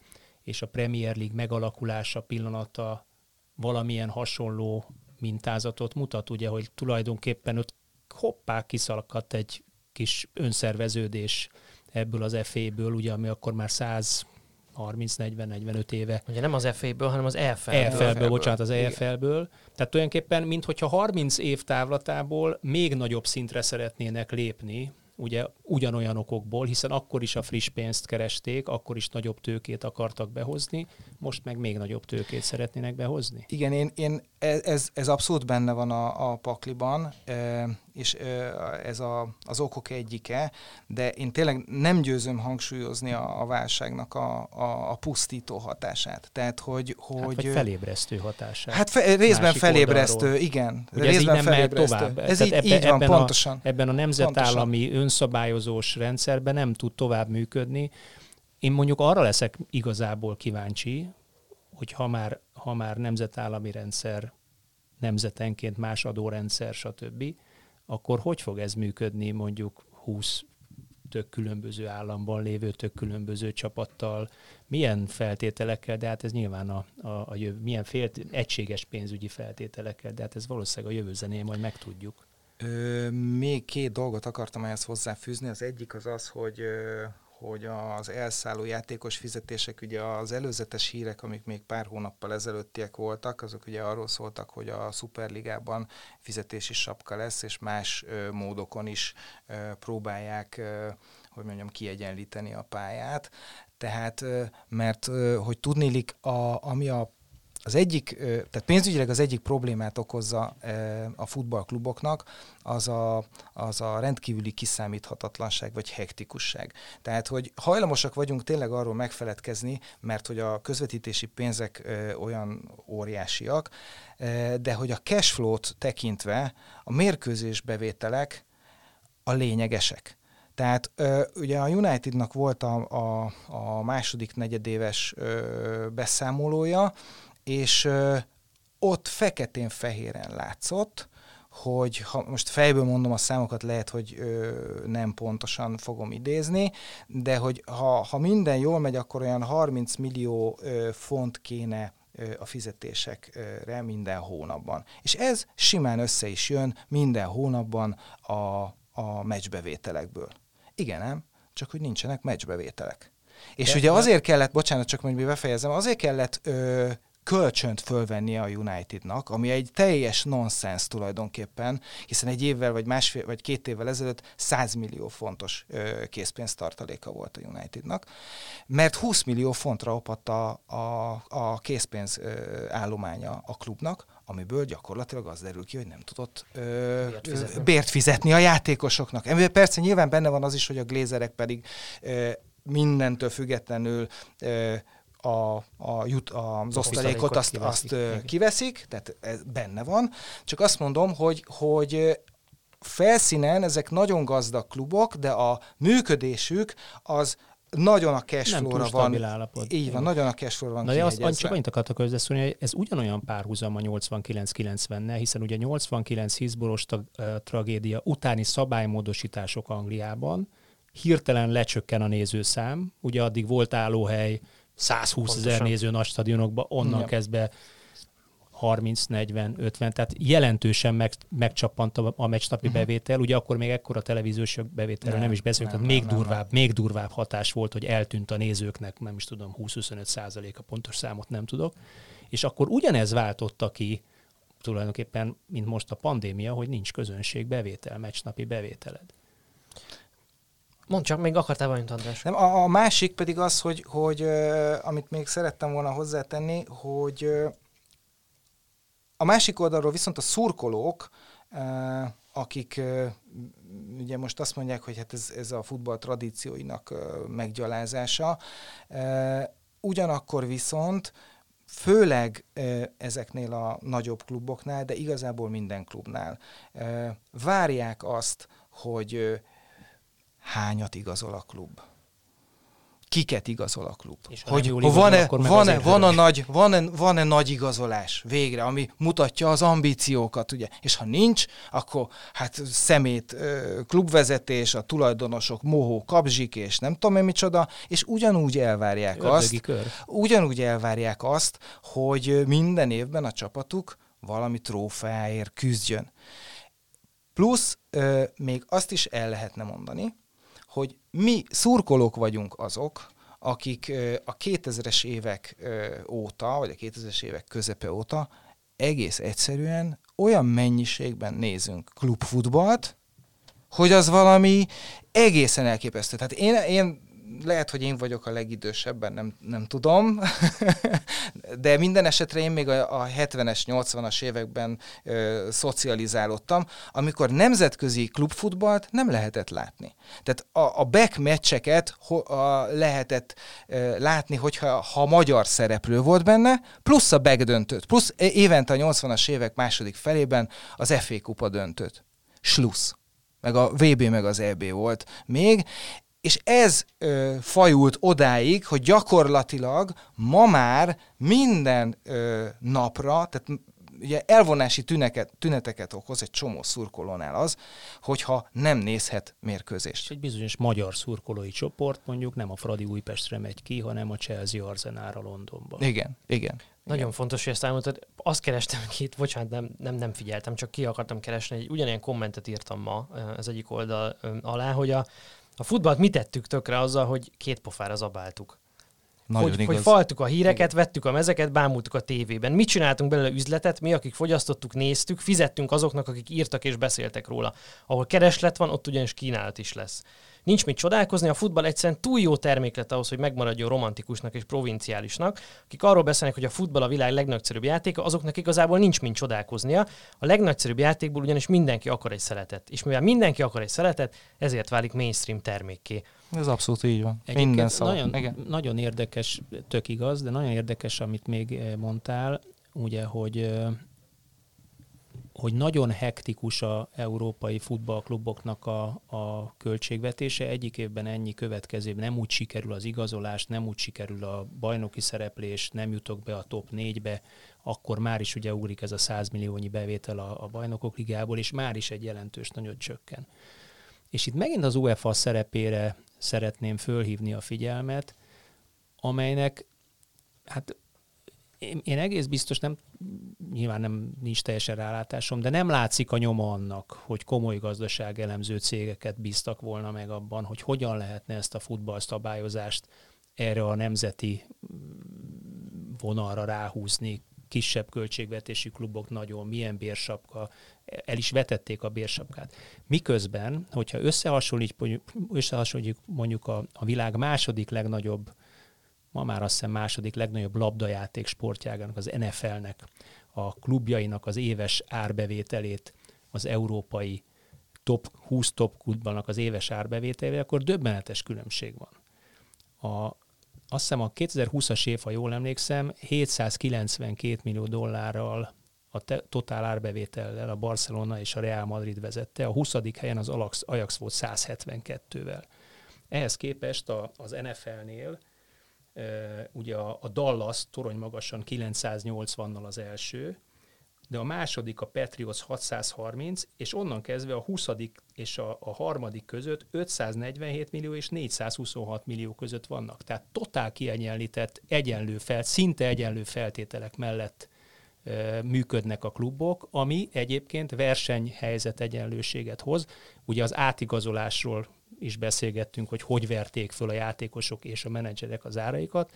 és a Premier League megalakulása pillanata valamilyen hasonló mintázatot mutat, ugye, hogy tulajdonképpen ott hoppá kiszalakadt egy kis önszerveződés ebből az FA-ből, ugye, ami akkor már 100 30-40-45 éve. Ugye nem az FA-ből, hanem az EFL-ből. EFL-ből, bocsánat, az EFL-ből. Tehát tulajdonképpen, mintha 30 év távlatából még nagyobb szintre szeretnének lépni, ugye ugyanolyan okokból, hiszen akkor is a friss pénzt keresték, akkor is nagyobb tőkét akartak behozni, most meg még nagyobb tőkét szeretnének behozni. Igen, én, én e, ez, ez abszolút benne van a, a pakliban, és ez a, az okok egyike, de én tényleg nem győzöm hangsúlyozni a, a válságnak a, a, a pusztító hatását. Tehát, hogy... hogy hát, vagy felébresztő hatását. Hát fe, részben felébresztő, oldalról. igen. Ugye részben ez így nem felébresztő. tovább. Ez így, ebbe, így van, ebben pontosan. A, ebben a nemzetállami pontosan. önszabályozós rendszerben nem tud tovább működni. Én mondjuk arra leszek igazából kíváncsi, hogy ha már, ha már nemzetállami rendszer, nemzetenként más adórendszer, stb., akkor hogy fog ez működni mondjuk 20 tök különböző államban lévő tök különböző csapattal, milyen feltételekkel, de hát ez nyilván a, a, a jövő, milyen fél, egységes pénzügyi feltételekkel, de hát ez valószínűleg a jövő zené, majd megtudjuk. Ö, még két dolgot akartam ehhez hozzáfűzni. Az egyik az az, hogy hogy az elszálló játékos fizetések, ugye az előzetes hírek, amik még pár hónappal ezelőttiek voltak, azok ugye arról szóltak, hogy a Superligában fizetési sapka lesz, és más ö, módokon is ö, próbálják, ö, hogy mondjam, kiegyenlíteni a pályát. Tehát, mert hogy tudnélik, a, ami a az egyik, tehát pénzügyileg az egyik problémát okozza a futballkluboknak, az a, az a rendkívüli kiszámíthatatlanság vagy hektikusság. Tehát, hogy hajlamosak vagyunk tényleg arról megfeledkezni, mert hogy a közvetítési pénzek olyan óriásiak, de hogy a cashflow-t tekintve a mérkőzés bevételek a lényegesek. Tehát ugye a Unitednak volt a, a, a második negyedéves beszámolója, és ott feketén-fehéren látszott, hogy ha most fejből mondom a számokat, lehet, hogy ö, nem pontosan fogom idézni, de hogy ha, ha minden jól megy, akkor olyan 30 millió ö, font kéne ö, a fizetésekre minden hónapban. És ez simán össze is jön minden hónapban a, a meccsbevételekből. Igen, nem? Csak hogy nincsenek meccsbevételek. És de, ugye azért kellett, bocsánat, csak hogy befejezem, azért kellett ö, kölcsönt fölvennie a Unitednak, ami egy teljes nonsens tulajdonképpen, hiszen egy évvel vagy másfél vagy két évvel ezelőtt 100 millió fontos ö, készpénztartaléka volt a Unitednak, mert 20 millió fontra opadt a, a, a készpénz ö, állománya a klubnak, amiből gyakorlatilag az derül ki, hogy nem tudott ö, bért, fizetni. bért fizetni a játékosoknak. Amiben persze nyilván benne van az is, hogy a glézerek pedig ö, mindentől függetlenül ö, a, a jut, az osztalékot azt, kiveszik. azt kiveszik, tehát ez benne van. Csak azt mondom, hogy, hogy felszínen ezek nagyon gazdag klubok, de a működésük az nagyon a cashflow-ra van. Állapot. Így van, nagyon a cashflow-ra van Na de azt, csak annyit akartak hozzászólni, hogy ez ugyanolyan párhuzam a 89-90-nel, hiszen ugye 89 hizboros tragédia utáni szabálymódosítások Angliában hirtelen lecsökken a nézőszám, ugye addig volt állóhely, 120 ezer néző nagy stadionokba, onnan ja. kezdve 30, 40, 50, tehát jelentősen meg, megcsappant a, a meccsnapi uh-huh. bevétel. Ugye akkor még ekkora televíziós bevételről nem, nem is beszélünk, tehát még nem, durvább, nem. még durvább hatás volt, hogy eltűnt a nézőknek, nem is tudom, 20-25 százalék a pontos számot nem tudok. És akkor ugyanez váltotta ki tulajdonképpen, mint most a pandémia, hogy nincs közönség bevétel, meccsnapi bevételed. Mondd csak, még akartál valamit, András. Nem, a, a másik pedig az, hogy, hogy uh, amit még szerettem volna hozzátenni, hogy uh, a másik oldalról viszont a szurkolók, uh, akik uh, ugye most azt mondják, hogy hát ez, ez a futball tradícióinak uh, meggyalázása, uh, ugyanakkor viszont főleg ezeknél a nagyobb kluboknál, de igazából minden klubnál várják azt, hogy hányat igazol a klub kiket igazol a klub. És hogy van-e, van-e, van, a nagy, van-e, van-e nagy igazolás végre, ami mutatja az ambíciókat, ugye? És ha nincs, akkor hát szemét, klubvezetés, a tulajdonosok, mohó, kapzsik, és nem tudom én micsoda, és ugyanúgy elvárják Ördögi azt, kör. ugyanúgy elvárják azt, hogy minden évben a csapatuk valami trófeáért küzdjön. Plusz még azt is el lehetne mondani, hogy mi szurkolók vagyunk azok, akik a 2000-es évek óta, vagy a 2000-es évek közepe óta egész egyszerűen olyan mennyiségben nézünk klubfutballt, hogy az valami egészen elképesztő. Tehát én, én lehet, hogy én vagyok a legidősebben, nem, nem tudom, de minden esetre én még a, a 70-es, 80-as években ö, szocializálódtam, amikor nemzetközi klubfutballt nem lehetett látni. Tehát a, a back meccseket ho, a, lehetett ö, látni, hogyha ha magyar szereplő volt benne, plusz a back döntőt, plusz évente a 80-as évek második felében az FA kupa döntőt. Slusz meg a VB, meg az EB volt még, és ez ö, fajult odáig, hogy gyakorlatilag ma már minden ö, napra, tehát ugye elvonási tüneket, tüneteket okoz egy csomó szurkolónál az, hogyha nem nézhet mérkőzést. Egy bizonyos magyar szurkolói csoport mondjuk nem a Fradi Újpestre megy ki, hanem a Chelsea Arsenára Londonba. Igen, igen. Nagyon igen. fontos, hogy ezt elmondtad. Azt kerestem ki itt, bocsánat, nem, nem, nem figyeltem, csak ki akartam keresni. Egy ugyanilyen kommentet írtam ma az egyik oldal alá, hogy a A futballt mit tettük tökre azzal, hogy két pofára zabáltuk? Nagyon hogy, igaz. hogy faltuk a híreket, Igen. vettük a mezeket, bámultuk a tévében. Mit csináltunk belőle üzletet? Mi, akik fogyasztottuk, néztük, fizettünk azoknak, akik írtak és beszéltek róla. Ahol kereslet van, ott ugyanis kínálat is lesz. Nincs mit csodálkozni, a futball egyszerűen túl jó termék lett ahhoz, hogy megmaradjon romantikusnak és provinciálisnak. Akik arról beszélnek, hogy a futball a világ legnagyszerűbb játéka, azoknak igazából nincs mit csodálkoznia. A legnagyszerűbb játékból ugyanis mindenki akar egy szeletet. És mivel mindenki akar egy szeletet, ezért válik mainstream termékké. Ez abszolút így van. Egyébként Minden szó. Nagyon, Igen. nagyon érdekes, tök igaz, de nagyon érdekes, amit még eh, mondtál, ugye, hogy eh, hogy nagyon hektikus a európai futballkluboknak a, a költségvetése. Egyik évben ennyi, következő nem úgy sikerül az igazolás, nem úgy sikerül a bajnoki szereplés, nem jutok be a top 4-be, akkor már is ugye ugrik ez a 100 milliónyi bevétel a, a bajnokok ligából, és már is egy jelentős nagyot csökken. És itt megint az UEFA szerepére szeretném fölhívni a figyelmet, amelynek hát én, egész biztos nem, nyilván nem nincs teljesen rálátásom, de nem látszik a nyoma annak, hogy komoly gazdaság elemző cégeket bíztak volna meg abban, hogy hogyan lehetne ezt a futballszabályozást erre a nemzeti vonalra ráhúzni, kisebb költségvetési klubok nagyon, milyen bérsapka, el is vetették a bérsapkát. Miközben, hogyha összehasonlítjuk, összehasonlítjuk mondjuk a, a világ második legnagyobb ma már azt hiszem második legnagyobb labdajáték sportjágának, az NFL-nek, a klubjainak az éves árbevételét, az európai top 20 top klubbanak az éves árbevételével, akkor döbbenetes különbség van. A, azt hiszem a 2020-as év, ha jól emlékszem, 792 millió dollárral a te, totál árbevétellel a Barcelona és a Real Madrid vezette, a 20. helyen az Ajax, volt 172-vel. Ehhez képest a, az NFL-nél ugye a, Dallas torony magasan 980-nal az első, de a második a Patriots 630, és onnan kezdve a 20. és a, a harmadik között 547 millió és 426 millió között vannak. Tehát totál kiegyenlített, egyenlő fel, szinte egyenlő feltételek mellett e, működnek a klubok, ami egyébként versenyhelyzet egyenlőséget hoz. Ugye az átigazolásról is beszélgettünk, hogy hogy verték föl a játékosok és a menedzserek az áraikat.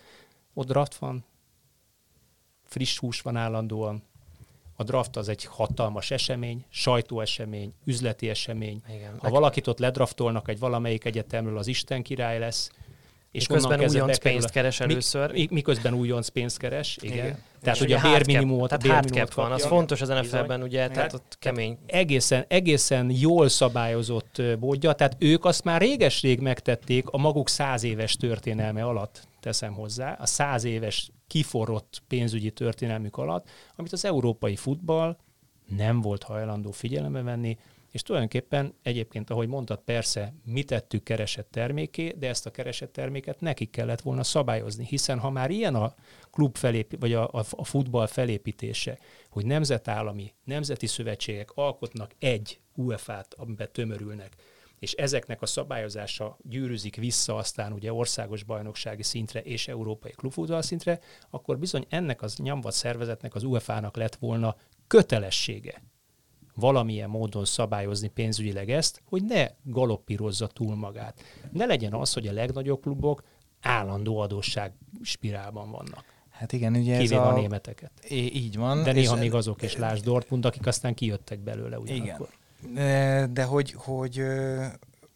Ott draft van, friss hús van állandóan, a draft az egy hatalmas esemény, sajtóesemény, üzleti esemény. Igen, ha valakit ott ledraftolnak egy valamelyik egyetemről, az Isten király lesz, és közben újonc pénzt keres először. Mi, miközben újonc pénzt keres, igen. igen. Tehát ugye a bérminimumot, tehát hardcap van, az fontos az NFL-ben, ugye, igen. tehát ott kemény. Egészen, egészen jól szabályozott bódja, tehát ők azt már réges-rég megtették a maguk száz éves történelme alatt, teszem hozzá, a száz éves kiforrott pénzügyi történelmük alatt, amit az európai futball nem volt hajlandó figyelembe venni, és tulajdonképpen egyébként, ahogy mondtad, persze mi tettük keresett terméké, de ezt a keresett terméket nekik kellett volna szabályozni, hiszen ha már ilyen a klub felép, vagy a, a, futball felépítése, hogy nemzetállami, nemzeti szövetségek alkotnak egy UEFA-t, amiben tömörülnek, és ezeknek a szabályozása gyűrűzik vissza aztán ugye országos bajnoksági szintre és európai klubfutball szintre, akkor bizony ennek az nyomvat szervezetnek, az UEFA-nak lett volna kötelessége valamilyen módon szabályozni pénzügyileg ezt, hogy ne galoppírozza túl magát. Ne legyen az, hogy a legnagyobb klubok állandó adósság spirálban vannak. Hát igen, ugye Kivéve ez a... a németeket. É, így van. De néha még azok is, Lásd Dortmund, akik aztán kijöttek belőle ugyanakkor. Igen. De, hogy, hogy,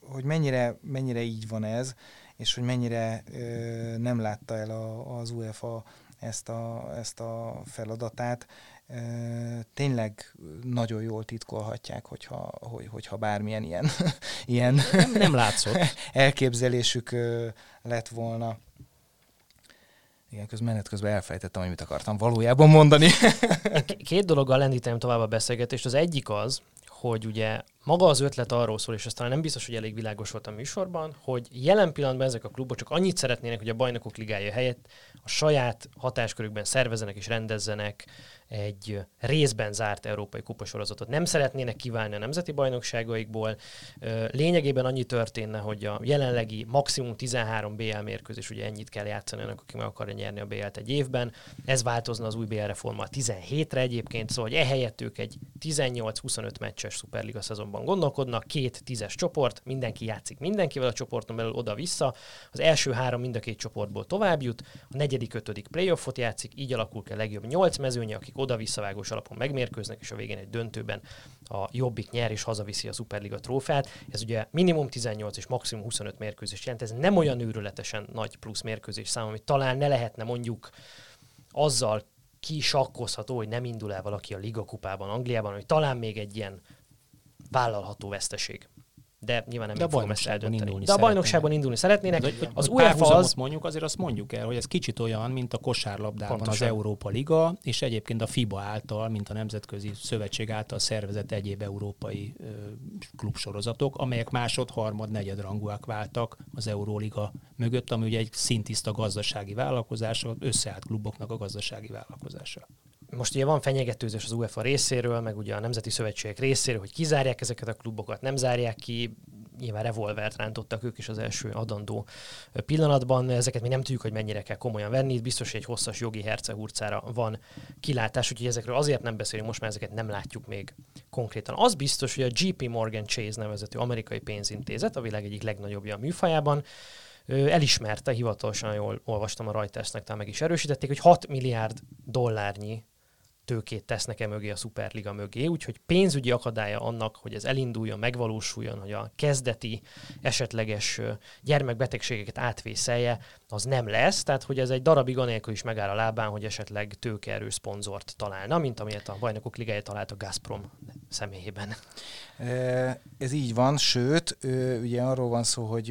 hogy mennyire, mennyire így van ez, és hogy mennyire nem látta el az UEFA ezt a, ezt a feladatát tényleg nagyon jól titkolhatják, hogyha, hogy, hogyha bármilyen ilyen, ilyen nem, nem látszott. elképzelésük lett volna. Igen, közben menet közben elfejtettem, hogy mit akartam valójában mondani. Két dologgal lendítem tovább a beszélgetést. Az egyik az, hogy ugye maga az ötlet arról szól, és aztán nem biztos, hogy elég világos volt a műsorban, hogy jelen pillanatban ezek a klubok csak annyit szeretnének, hogy a bajnokok ligája helyett a saját hatáskörükben szervezenek és rendezzenek egy részben zárt európai kupasorozatot. Nem szeretnének kiválni a nemzeti bajnokságaikból. Lényegében annyi történne, hogy a jelenlegi maximum 13 BL mérkőzés, ugye ennyit kell játszani annak, aki meg akarja nyerni a BL-t egy évben. Ez változna az új BL reformmal 17-re egyébként, szóval hogy ehelyett ők egy 18-25 meccses szuperliga szezonban számban gondolkodnak, két tízes csoport, mindenki játszik mindenkivel a csoporton belül oda-vissza, az első három mind a két csoportból tovább jut, a negyedik, ötödik playoffot játszik, így alakul ki a legjobb nyolc mezőnye, akik oda-visszavágós alapon megmérkőznek, és a végén egy döntőben a jobbik nyer és hazaviszi a Superliga trófeát. Ez ugye minimum 18 és maximum 25 mérkőzés jelent, ez nem olyan őrületesen nagy plusz mérkőzés szám, amit talán ne lehetne mondjuk azzal kisakkozható, hogy nem indul el valaki a Liga kupában Angliában, hogy talán még egy ilyen vállalható veszteség de nyilván nem de fogom ezt eldönteni. De a bajnokságban indulni szeretnének. De, hogy, az UEFA az... mondjuk, azért azt mondjuk el, hogy ez kicsit olyan, mint a kosárlabdában Pontosan. az Európa Liga, és egyébként a FIBA által, mint a Nemzetközi Szövetség által szervezett egyéb európai ö, klubsorozatok, amelyek másod, harmad, negyed rangúak váltak az Euróliga mögött, ami ugye egy szintiszta gazdasági vállalkozás, összeállt kluboknak a gazdasági vállalkozása most ugye van fenyegetőzés az UEFA részéről, meg ugye a Nemzeti Szövetségek részéről, hogy kizárják ezeket a klubokat, nem zárják ki, nyilván revolvert rántottak ők is az első adandó pillanatban. Ezeket mi nem tudjuk, hogy mennyire kell komolyan venni. Itt biztos, hogy egy hosszas jogi hercehurcára van kilátás, úgyhogy ezekről azért nem beszélünk, most már ezeket nem látjuk még konkrétan. Az biztos, hogy a JP Morgan Chase nevezetű amerikai pénzintézet, a világ egyik legnagyobbja a műfajában, elismerte, hivatalosan jól olvastam a Reutersnek, talán meg is erősítették, hogy 6 milliárd dollárnyi tőkét tesznek e mögé a Superliga mögé, úgyhogy pénzügyi akadálya annak, hogy ez elinduljon, megvalósuljon, hogy a kezdeti esetleges gyermekbetegségeket átvészelje, az nem lesz, tehát hogy ez egy darabig anélkül is megáll a lábán, hogy esetleg tőkeerő szponzort találna, mint amilyet a Bajnokok Ligája talált a Gazprom személyében. Ez így van, sőt, ugye arról van szó, hogy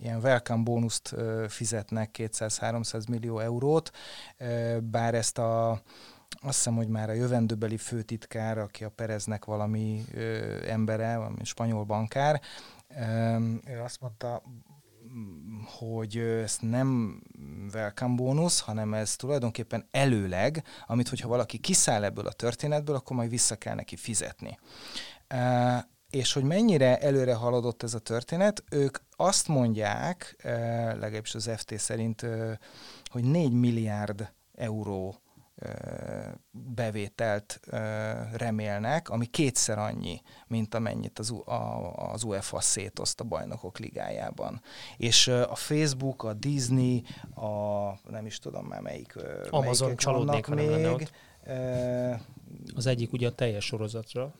ilyen welcome bónuszt fizetnek 200-300 millió eurót, bár ezt a azt hiszem, hogy már a jövendőbeli főtitkár, aki a Pereznek valami ö, embere, valami spanyol bankár, ö, ő azt mondta, hogy ez nem welcome bónusz, hanem ez tulajdonképpen előleg, amit hogyha valaki kiszáll ebből a történetből, akkor majd vissza kell neki fizetni. És hogy mennyire előre haladott ez a történet, ők azt mondják, legalábbis az FT szerint, hogy 4 milliárd euró bevételt remélnek, ami kétszer annyi, mint amennyit az, az UEFA szétoszt a bajnokok ligájában. És a Facebook, a Disney, a nem is tudom már melyik Amazon csalódnék, még. Az egyik ugye a teljes sorozatra,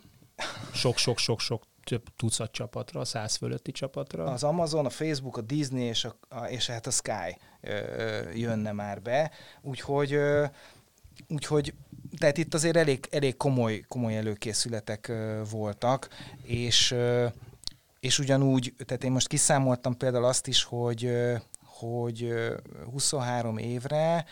sok-sok-sok-sok több tucat csapatra, száz fölötti csapatra. Az Amazon, a Facebook, a Disney és, a, és hát a Sky ö, jönne már be, úgyhogy ö, Úgyhogy tehát itt azért elég, elég komoly, komoly előkészületek voltak, és, és ugyanúgy, tehát én most kiszámoltam például azt is, hogy hogy 23 évre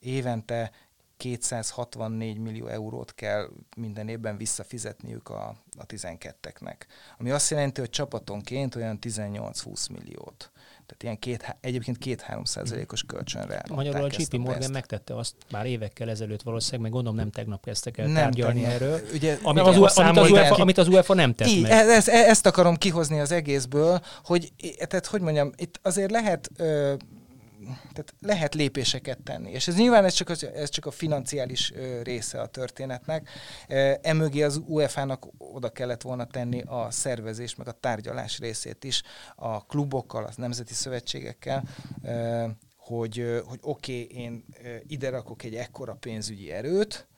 évente 264 millió eurót kell minden évben visszafizetniük a, a 12-eknek. Ami azt jelenti, hogy csapatonként olyan 18-20 milliót. Tehát ilyen két, egyébként két-három százalékos kölcsönre. Magyarul a JP Morgan ezt. megtette azt már évekkel ezelőtt valószínűleg, meg gondolom nem tegnap kezdtek el nem tárgyalni tegnap. erről, ugye, amit, az, UEFA, amit, az UEFA, amit az UEFA nem tett I, meg. Ezt, ezt akarom kihozni az egészből, hogy, tehát hogy mondjam, itt azért lehet ö, tehát lehet lépéseket tenni. És ez nyilván ez csak, az, ez csak a financiális része a történetnek. Emögé az UEFA-nak oda kellett volna tenni a szervezés, meg a tárgyalás részét is a klubokkal, a nemzeti szövetségekkel, hogy, hogy oké, okay, én ide rakok egy ekkora pénzügyi erőt,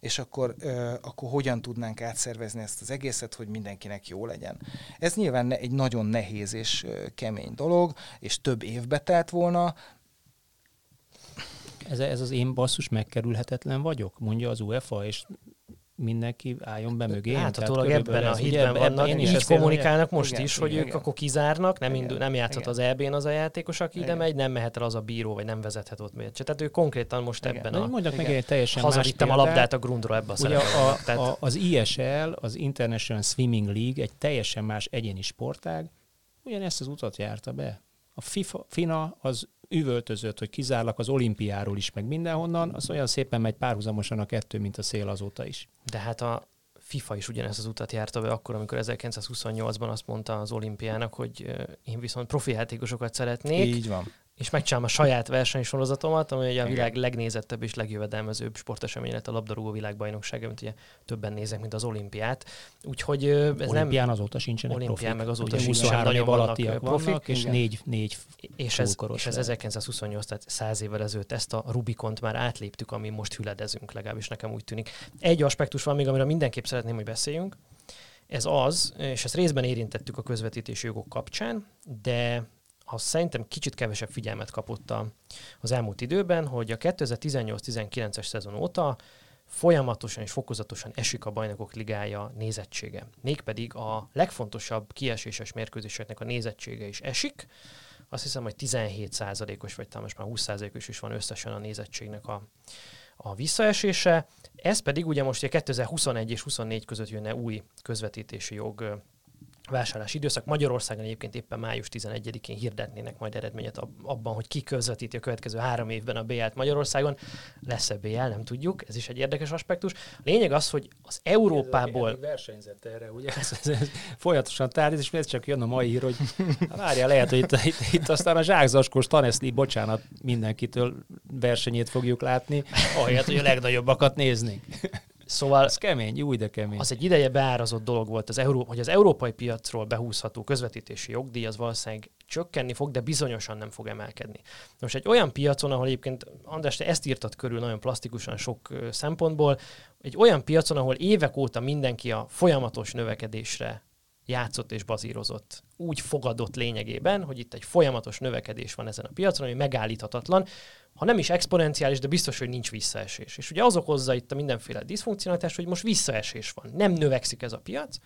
és akkor, akkor hogyan tudnánk átszervezni ezt az egészet, hogy mindenkinek jó legyen. Ez nyilván egy nagyon nehéz és kemény dolog, és több évbe telt volna, ez, ez az én basszus megkerülhetetlen vagyok, mondja az UEFA, és mindenki álljon be mögé. Láthatólag ebben a hitben vannak, én is így kommunikálnak most igen, is, hogy igen, ők igen. akkor kizárnak, nem, indul, nem játszhat igen. az EB-n az a játékos, aki ide megy, nem mehet el az a bíró, vagy nem vezethet ott meccset. Tehát ő konkrétan most igen. ebben a... Mondjak meg egy teljesen Hazavittem a labdát a grundról ebbe a Ugye a, Tehát... a, az ISL, az International Swimming League egy teljesen más egyéni sportág, ugyanezt az utat járta be. A FIFA, FINA az üvöltözött, hogy kizárlak az olimpiáról is, meg mindenhonnan, az olyan szépen megy párhuzamosan a kettő, mint a szél azóta is. De hát a FIFA is ugyanezt az utat járta be akkor, amikor 1928-ban azt mondta az olimpiának, hogy én viszont profi játékosokat szeretnék. Így van és megcsinálom a saját versenysorozatomat, ami ugye a világ legnézettebb és legjövedelmezőbb sportesemény lett a labdarúgó világbajnokság, amit ugye többen nézek, mint az olimpiát. Úgyhogy ez Olimpián nem... azóta sincsenek Olimpián profik. meg azóta sincsenek nagyon vannak profik, és négy, négy és ez, és ez 1928, tehát száz évvel ezelőtt ezt a Rubikont már átléptük, ami most hüledezünk, legalábbis nekem úgy tűnik. Egy aspektus van még, amiről mindenképp szeretném, hogy beszéljünk. Ez az, és ezt részben érintettük a közvetítési jogok kapcsán, de az szerintem kicsit kevesebb figyelmet kapott az elmúlt időben, hogy a 2018-19-es szezon óta folyamatosan és fokozatosan esik a bajnokok ligája nézettsége. Mégpedig a legfontosabb kieséses mérkőzéseknek a nézettsége is esik. Azt hiszem, hogy 17%-os, vagy talán most már 20%-os is van összesen a nézettségnek a, a visszaesése. Ez pedig ugye most 2021 és 24 között jönne új közvetítési jog vásárlási időszak. Magyarországon egyébként éppen május 11-én hirdetnének majd eredményet abban, hogy ki közvetíti a következő három évben a BL-t Magyarországon. Lesz-e BL, nem tudjuk, ez is egy érdekes aspektus. A lényeg az, hogy az Európából... Ez versenyzett erre, ugye? Ez, ez, ez folyamatosan tárgyal, és csak jön a mai hír, hogy várja, lehet, hogy itt, itt, itt aztán a zsákzaskos Taneszli, bocsánat, mindenkitől versenyét fogjuk látni, ahelyett, hogy a legnagyobbakat néznénk. Szóval... Ez kemény, új, de kemény. Az egy ideje beárazott dolog volt, az Euró- hogy az európai piacról behúzható közvetítési jogdíj az valószínűleg csökkenni fog, de bizonyosan nem fog emelkedni. Most egy olyan piacon, ahol egyébként, András, te ezt írtad körül nagyon plastikusan sok szempontból, egy olyan piacon, ahol évek óta mindenki a folyamatos növekedésre játszott és bazírozott. Úgy fogadott lényegében, hogy itt egy folyamatos növekedés van ezen a piacon, ami megállíthatatlan, ha nem is exponenciális, de biztos, hogy nincs visszaesés. És ugye az okozza itt a mindenféle diszfunkcionalitás, hogy most visszaesés van. Nem növekszik ez a piac,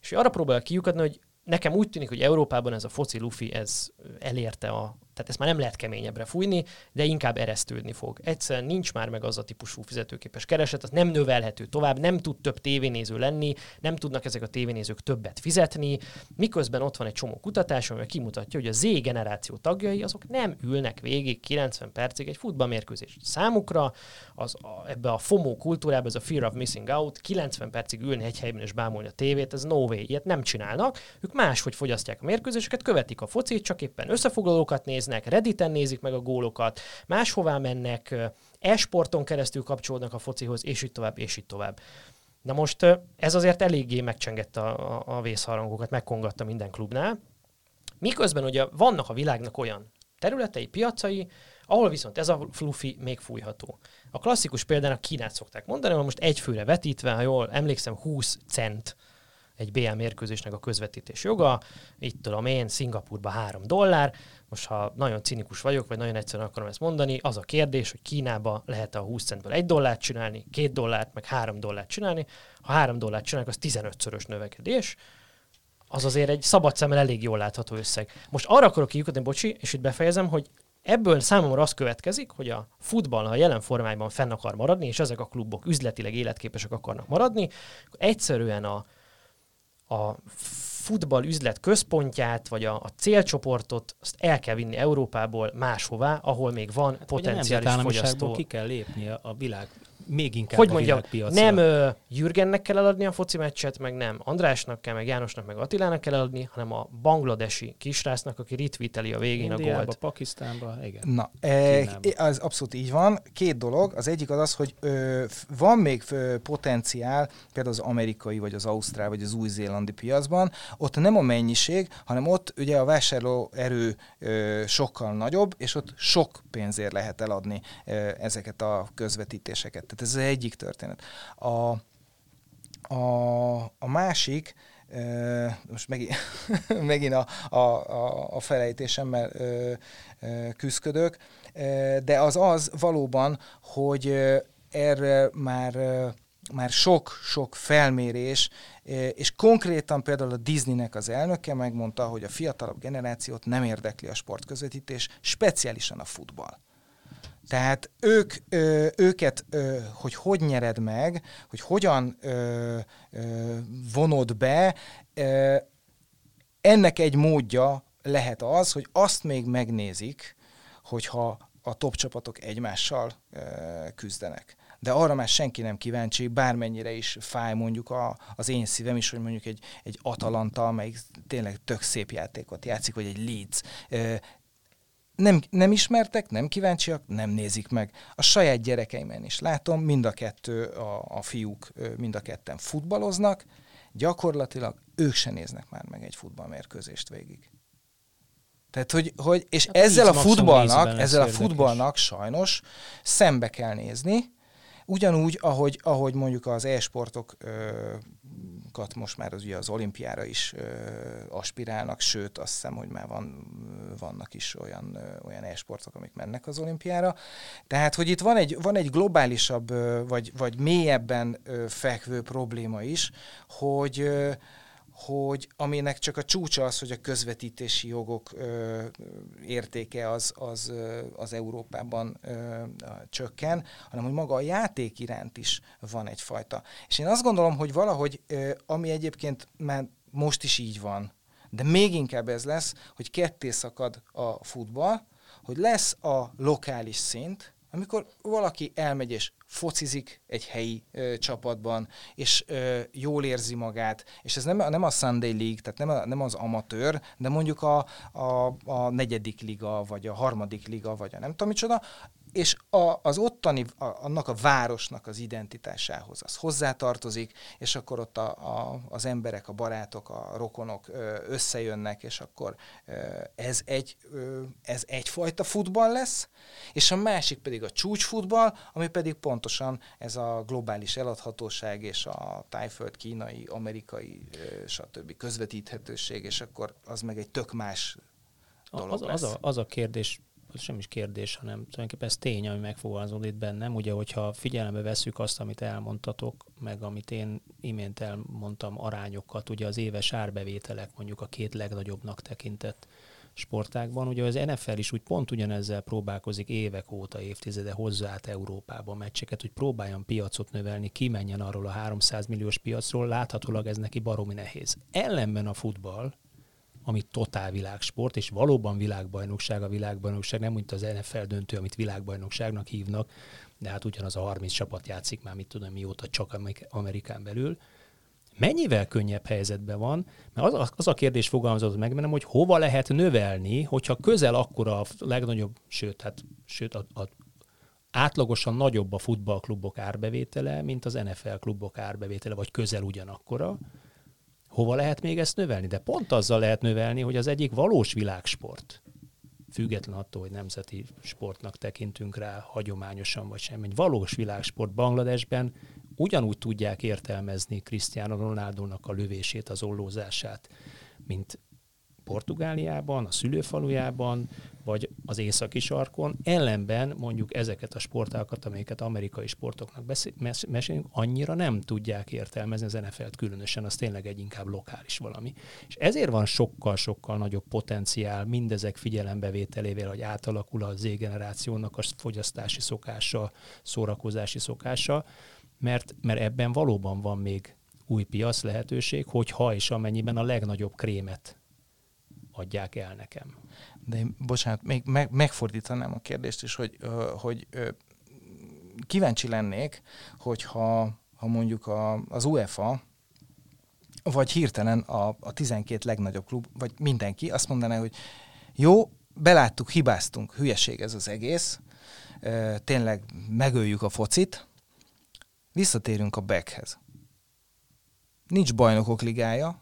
és arra próbál kiukadni, hogy nekem úgy tűnik, hogy Európában ez a foci lufi, ez elérte a tehát ezt már nem lehet keményebbre fújni, de inkább eresztődni fog. Egyszerűen nincs már meg az a típusú fizetőképes kereset, az nem növelhető tovább, nem tud több tévénéző lenni, nem tudnak ezek a tévénézők többet fizetni, miközben ott van egy csomó kutatás, ami kimutatja, hogy a Z generáció tagjai azok nem ülnek végig 90 percig egy futballmérkőzés. Számukra az, a, ebbe a FOMO kultúrába, ez a Fear of Missing Out, 90 percig ülni egy helyben és bámulni a tévét, ez no way, ilyet nem csinálnak. Ők máshogy fogyasztják a mérkőzéseket, követik a focit, csak éppen összefoglalókat néz, néznek, Redditen nézik meg a gólokat, máshová mennek, e-sporton keresztül kapcsolódnak a focihoz, és így tovább, és így tovább. Na most ez azért eléggé megcsengette a, a, a vészharangokat, megkongatta minden klubnál. Miközben ugye vannak a világnak olyan területei, piacai, ahol viszont ez a fluffy még fújható. A klasszikus példának Kínát szokták mondani, hogy most egy főre vetítve, ha jól emlékszem, 20 cent egy BL mérkőzésnek a közvetítés joga, itt tudom én, Szingapurban 3 dollár, most ha nagyon cinikus vagyok, vagy nagyon egyszerűen akarom ezt mondani, az a kérdés, hogy Kínába lehet a 20 centből 1 dollárt csinálni, 2 dollárt, meg 3 dollárt csinálni. Ha 3 dollárt csinálnak, az 15-szörös növekedés, az azért egy szabad szemmel elég jól látható összeg. Most arra akarok kiukadni, bocsi, és itt befejezem, hogy ebből számomra az következik, hogy a futball, ha jelen formájában fenn akar maradni, és ezek a klubok üzletileg életképesek akarnak maradni, akkor egyszerűen a, a futball üzlet központját, vagy a, a célcsoportot, azt el kell vinni Európából máshová, ahol még van hát, potenciális fogyasztó. ki kell lépni a világ még inkább hogy mondjam, nem uh, Jürgennek kell eladni a foci meccset, meg nem Andrásnak kell, meg Jánosnak, meg Attilának kell eladni, hanem a bangladesi kisrásznak, aki ritviteli a végén Indiába, a gólt. Pakisztánba, igen. Na, e, az abszolút így van. Két dolog. Az egyik az az, hogy ö, van még ö, potenciál, például az amerikai, vagy az ausztrál, vagy az új-zélandi piacban. Ott nem a mennyiség, hanem ott ugye a vásárló erő ö, sokkal nagyobb, és ott sok pénzért lehet eladni ö, ezeket a közvetítéseket. Tehát ez az egyik történet. A, a, a másik, most megint, megint a, a, a, a felejtésemmel küzdködök, de az az valóban, hogy erre már már sok-sok felmérés, és konkrétan például a Disneynek az elnöke megmondta, hogy a fiatalabb generációt nem érdekli a sportközvetítés, speciálisan a futball. Tehát ők, ö, őket, ö, hogy hogy nyered meg, hogy hogyan ö, ö, vonod be, ö, ennek egy módja lehet az, hogy azt még megnézik, hogyha a top csapatok egymással ö, küzdenek. De arra már senki nem kíváncsi, bármennyire is fáj mondjuk a, az én szívem is, hogy mondjuk egy, egy Atalanta, amelyik tényleg tök szép játékot játszik, vagy egy Leeds nem, nem ismertek, nem kíváncsiak, nem nézik meg. A saját gyerekeimen is látom, mind a kettő, a, a fiúk mind a ketten futballoznak, gyakorlatilag ők se néznek már meg egy futballmérkőzést végig. Tehát, hogy, hogy és hát ezzel a futballnak, ezzel a futballnak sajnos szembe kell nézni, ugyanúgy, ahogy, ahogy mondjuk az e-sportokat most már az, ugye az olimpiára is ö, aspirálnak, sőt azt hiszem, hogy már van, vannak is olyan, ö, olyan e-sportok, amik mennek az olimpiára. Tehát, hogy itt van egy, van egy globálisabb, ö, vagy, vagy mélyebben ö, fekvő probléma is, hogy ö, hogy aminek csak a csúcsa az, hogy a közvetítési jogok ö, értéke az, az, ö, az Európában ö, csökken, hanem hogy maga a játék iránt is van egyfajta. És én azt gondolom, hogy valahogy, ö, ami egyébként már most is így van, de még inkább ez lesz, hogy ketté szakad a futball, hogy lesz a lokális szint, amikor valaki elmegy és focizik egy helyi ö, csapatban, és ö, jól érzi magát, és ez nem, nem a Sunday League, tehát nem, a, nem az amatőr, de mondjuk a, a, a negyedik liga, vagy a harmadik liga, vagy a nem tudom micsoda, és a, az ottani, a, annak a városnak az identitásához az hozzátartozik, és akkor ott a, a, az emberek, a barátok, a rokonok összejönnek, és akkor ez, egy, ez egyfajta futball lesz, és a másik pedig a csúcsfutball, ami pedig pontosan ez a globális eladhatóság, és a tájföld, kínai, amerikai, stb. közvetíthetőség, és akkor az meg egy tök más dolog az, lesz. Az a, az a kérdés az sem is kérdés, hanem tulajdonképpen ez tény, ami megfogalmazódik bennem. Ugye, hogyha figyelembe veszük azt, amit elmondtatok, meg amit én imént elmondtam arányokat, ugye az éves árbevételek mondjuk a két legnagyobbnak tekintett sportákban. Ugye az NFL is úgy pont ugyanezzel próbálkozik évek óta, évtizede hozzáállt Európába meccseket, hogy próbáljon piacot növelni, kimenjen arról a 300 milliós piacról, láthatólag ez neki baromi nehéz. Ellenben a futball, ami totál világsport, és valóban világbajnokság a világbajnokság, nem mint az NFL döntő, amit világbajnokságnak hívnak, de hát ugyanaz a 30 csapat játszik már, mit tudom mióta, csak Amerikán belül. Mennyivel könnyebb helyzetben van, mert az, az a kérdés fogalmazott meg bennem, hogy hova lehet növelni, hogyha közel akkora a legnagyobb, sőt, hát, sőt a, a átlagosan nagyobb a futballklubok árbevétele, mint az NFL klubok árbevétele, vagy közel ugyanakkora, Hova lehet még ezt növelni? De pont azzal lehet növelni, hogy az egyik valós világsport, független attól, hogy nemzeti sportnak tekintünk rá hagyományosan vagy sem, egy valós világsport Bangladesben ugyanúgy tudják értelmezni Cristiano Ronaldo-nak a lövését, az ollózását, mint Portugáliában, a szülőfalujában, vagy az északi sarkon, ellenben mondjuk ezeket a sportákat, amelyeket amerikai sportoknak mesélünk, annyira nem tudják értelmezni az NFL-t különösen, az tényleg egy inkább lokális valami. És ezért van sokkal-sokkal nagyobb potenciál mindezek figyelembevételével, hogy átalakul a Z-generációnak a fogyasztási szokása, szórakozási szokása, mert, mert ebben valóban van még új piac lehetőség, hogyha és amennyiben a legnagyobb krémet adják el nekem. De én, bocsánat, még meg, megfordítanám a kérdést is, hogy, hogy kíváncsi lennék, hogyha ha mondjuk a, az UEFA, vagy hirtelen a, a 12 legnagyobb klub, vagy mindenki azt mondaná, hogy jó, beláttuk, hibáztunk, hülyeség ez az egész, tényleg megöljük a focit, visszatérünk a backhez. Nincs bajnokok ligája,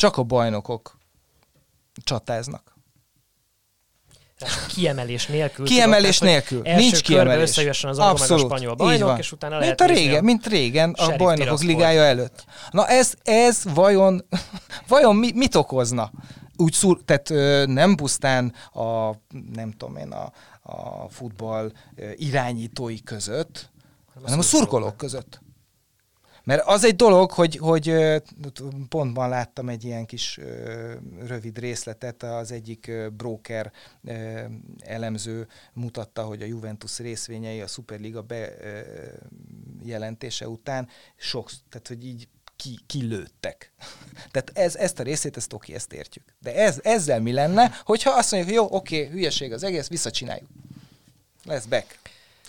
csak a bajnokok csatáznak. Kiemelés nélkül. Kiemelés tudod, nélkül. Nincs kiemelés. összejön az angol meg a spanyol bajnok, és utána mint lehet a régen, Mint régen a bajnokok ligája előtt. Na ez, ez vajon, vajon mi, mit okozna? Úgy szúr, tehát ö, nem pusztán a, nem tudom én, a, a futball irányítói között, hanem a szurkolók között. Mert az egy dolog, hogy, hogy pontban láttam egy ilyen kis rövid részletet, az egyik broker elemző mutatta, hogy a Juventus részvényei a Superliga bejelentése után sok, tehát hogy így ki, kilőttek. Tehát ez, ezt a részét, ezt oké, ezt értjük. De ez, ezzel mi lenne, hogyha azt mondjuk, hogy jó, oké, hülyeség az egész, visszacsináljuk. Lesz back.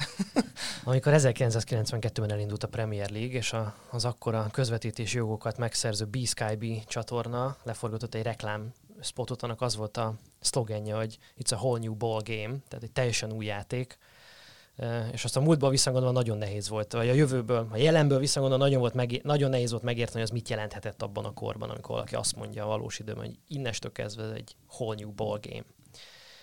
Amikor 1992-ben elindult a Premier League, és a, az akkora közvetítési jogokat megszerző B-Sky csatorna leforgatott egy reklám spotot, annak az volt a szlogenje, hogy it's a whole new ball game, tehát egy teljesen új játék, és azt a múltból visszagondolva nagyon nehéz volt, vagy a jövőből, a jelenből visszagondolva nagyon, volt megé- nagyon nehéz volt megérteni, hogy az mit jelenthetett abban a korban, amikor valaki azt mondja a valós időben, hogy innestől kezdve ez egy whole new ball game.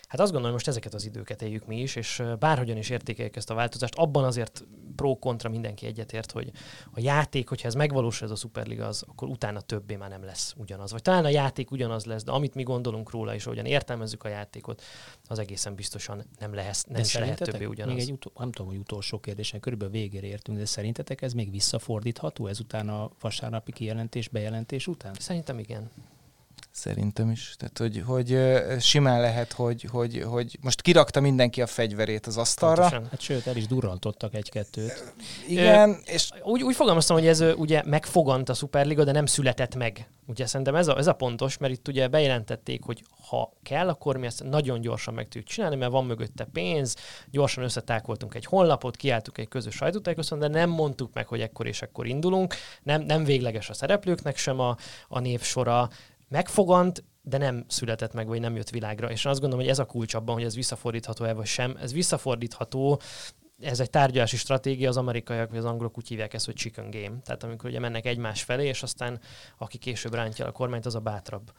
Hát azt gondolom, most ezeket az időket éljük mi is, és bárhogyan is értékeljük ezt a változást, abban azért pro-kontra mindenki egyetért, hogy a játék, hogyha ez megvalósul ez a Superliga, az, akkor utána többé már nem lesz ugyanaz. Vagy talán a játék ugyanaz lesz, de amit mi gondolunk róla, és ahogyan értelmezzük a játékot, az egészen biztosan nem lehet, nem de lehet többé ugyanaz. Még egy utol, nem tudom, hogy utolsó kérdésen, körülbelül végére értünk, de szerintetek ez még visszafordítható ezután a vasárnapi kijelentés, bejelentés után? Szerintem igen. Szerintem is. Tehát, hogy, hogy simán lehet, hogy, hogy, hogy most kirakta mindenki a fegyverét az asztalra. Pontosan. Hát sőt, el is durrantottak egy-kettőt. Igen, Ö, és... Úgy, úgy fogalmaztam, hogy ez ugye megfogant a Superliga, de nem született meg. Ugye szerintem ez a, ez a pontos, mert itt ugye bejelentették, hogy ha kell, akkor mi ezt nagyon gyorsan meg tudjuk csinálni, mert van mögötte pénz, gyorsan összetákoltunk egy honlapot, kiálltuk egy közös sajtótájékoztatót, de nem mondtuk meg, hogy ekkor és ekkor indulunk. Nem, nem végleges a szereplőknek sem a, a névsora, megfogant, de nem született meg, vagy nem jött világra. És azt gondolom, hogy ez a kulcs abban, hogy ez visszafordítható-e vagy sem. Ez visszafordítható, ez egy tárgyalási stratégia, az amerikaiak vagy az angolok úgy hívják ezt, hogy chicken game. Tehát amikor ugye mennek egymás felé, és aztán aki később rántja a kormányt, az a bátrabb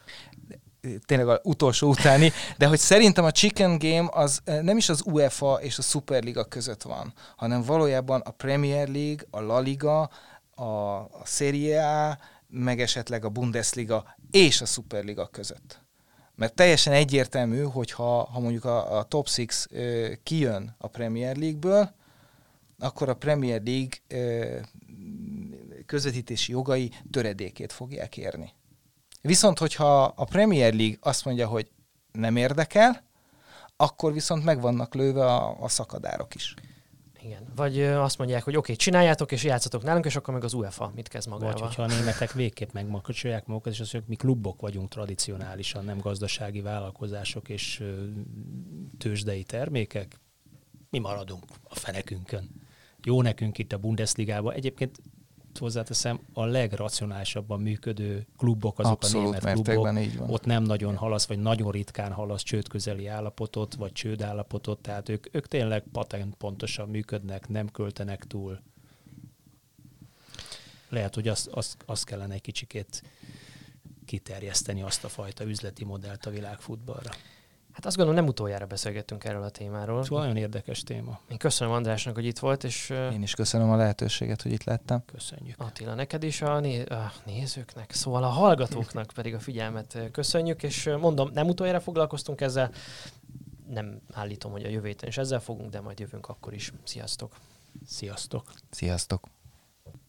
tényleg az utolsó utáni, de hogy szerintem a Chicken Game az eh, nem is az UEFA és a Superliga között van, hanem valójában a Premier League, a La Liga, a, a Serie A, meg esetleg a Bundesliga és a Superliga között. Mert teljesen egyértelmű, hogy ha, ha mondjuk a, a Top 6 ö, kijön a Premier League-ből, akkor a Premier League ö, közvetítési jogai töredékét fogják érni. Viszont, hogyha a Premier League azt mondja, hogy nem érdekel, akkor viszont meg vannak lőve a, a szakadárok is. Igen. Vagy azt mondják, hogy oké, okay, csináljátok és játszatok nálunk, és akkor meg az UEFA mit kezd magával. Vagy hogyha a németek végképp megmakacsolják magukat, és azt mondják, mi klubok vagyunk tradicionálisan, nem gazdasági vállalkozások és tőzsdei termékek, mi maradunk a fenekünkön. Jó nekünk itt a Bundesligában. Egyébként hozzáteszem, a legracionálisabban működő klubok azok Abszolút, a német klubok. Így van. Ott nem nagyon halasz, vagy nagyon ritkán halasz csődközeli állapotot, vagy csődállapotot, tehát ők, ők tényleg patent pontosan működnek, nem költenek túl. Lehet, hogy azt, azt, azt kellene egy kicsikét kiterjeszteni azt a fajta üzleti modellt a világfutballra. Hát azt gondolom, nem utoljára beszélgettünk erről a témáról. Szóval nagyon érdekes téma. Én köszönöm Andrásnak, hogy itt volt, és... Én is köszönöm a lehetőséget, hogy itt lettem. Köszönjük. Attila, neked is a, né- a nézőknek, szóval a hallgatóknak pedig a figyelmet köszönjük, és mondom, nem utoljára foglalkoztunk ezzel, nem állítom, hogy a jövő héten is ezzel fogunk, de majd jövünk akkor is. Sziasztok! Sziasztok! Sziasztok!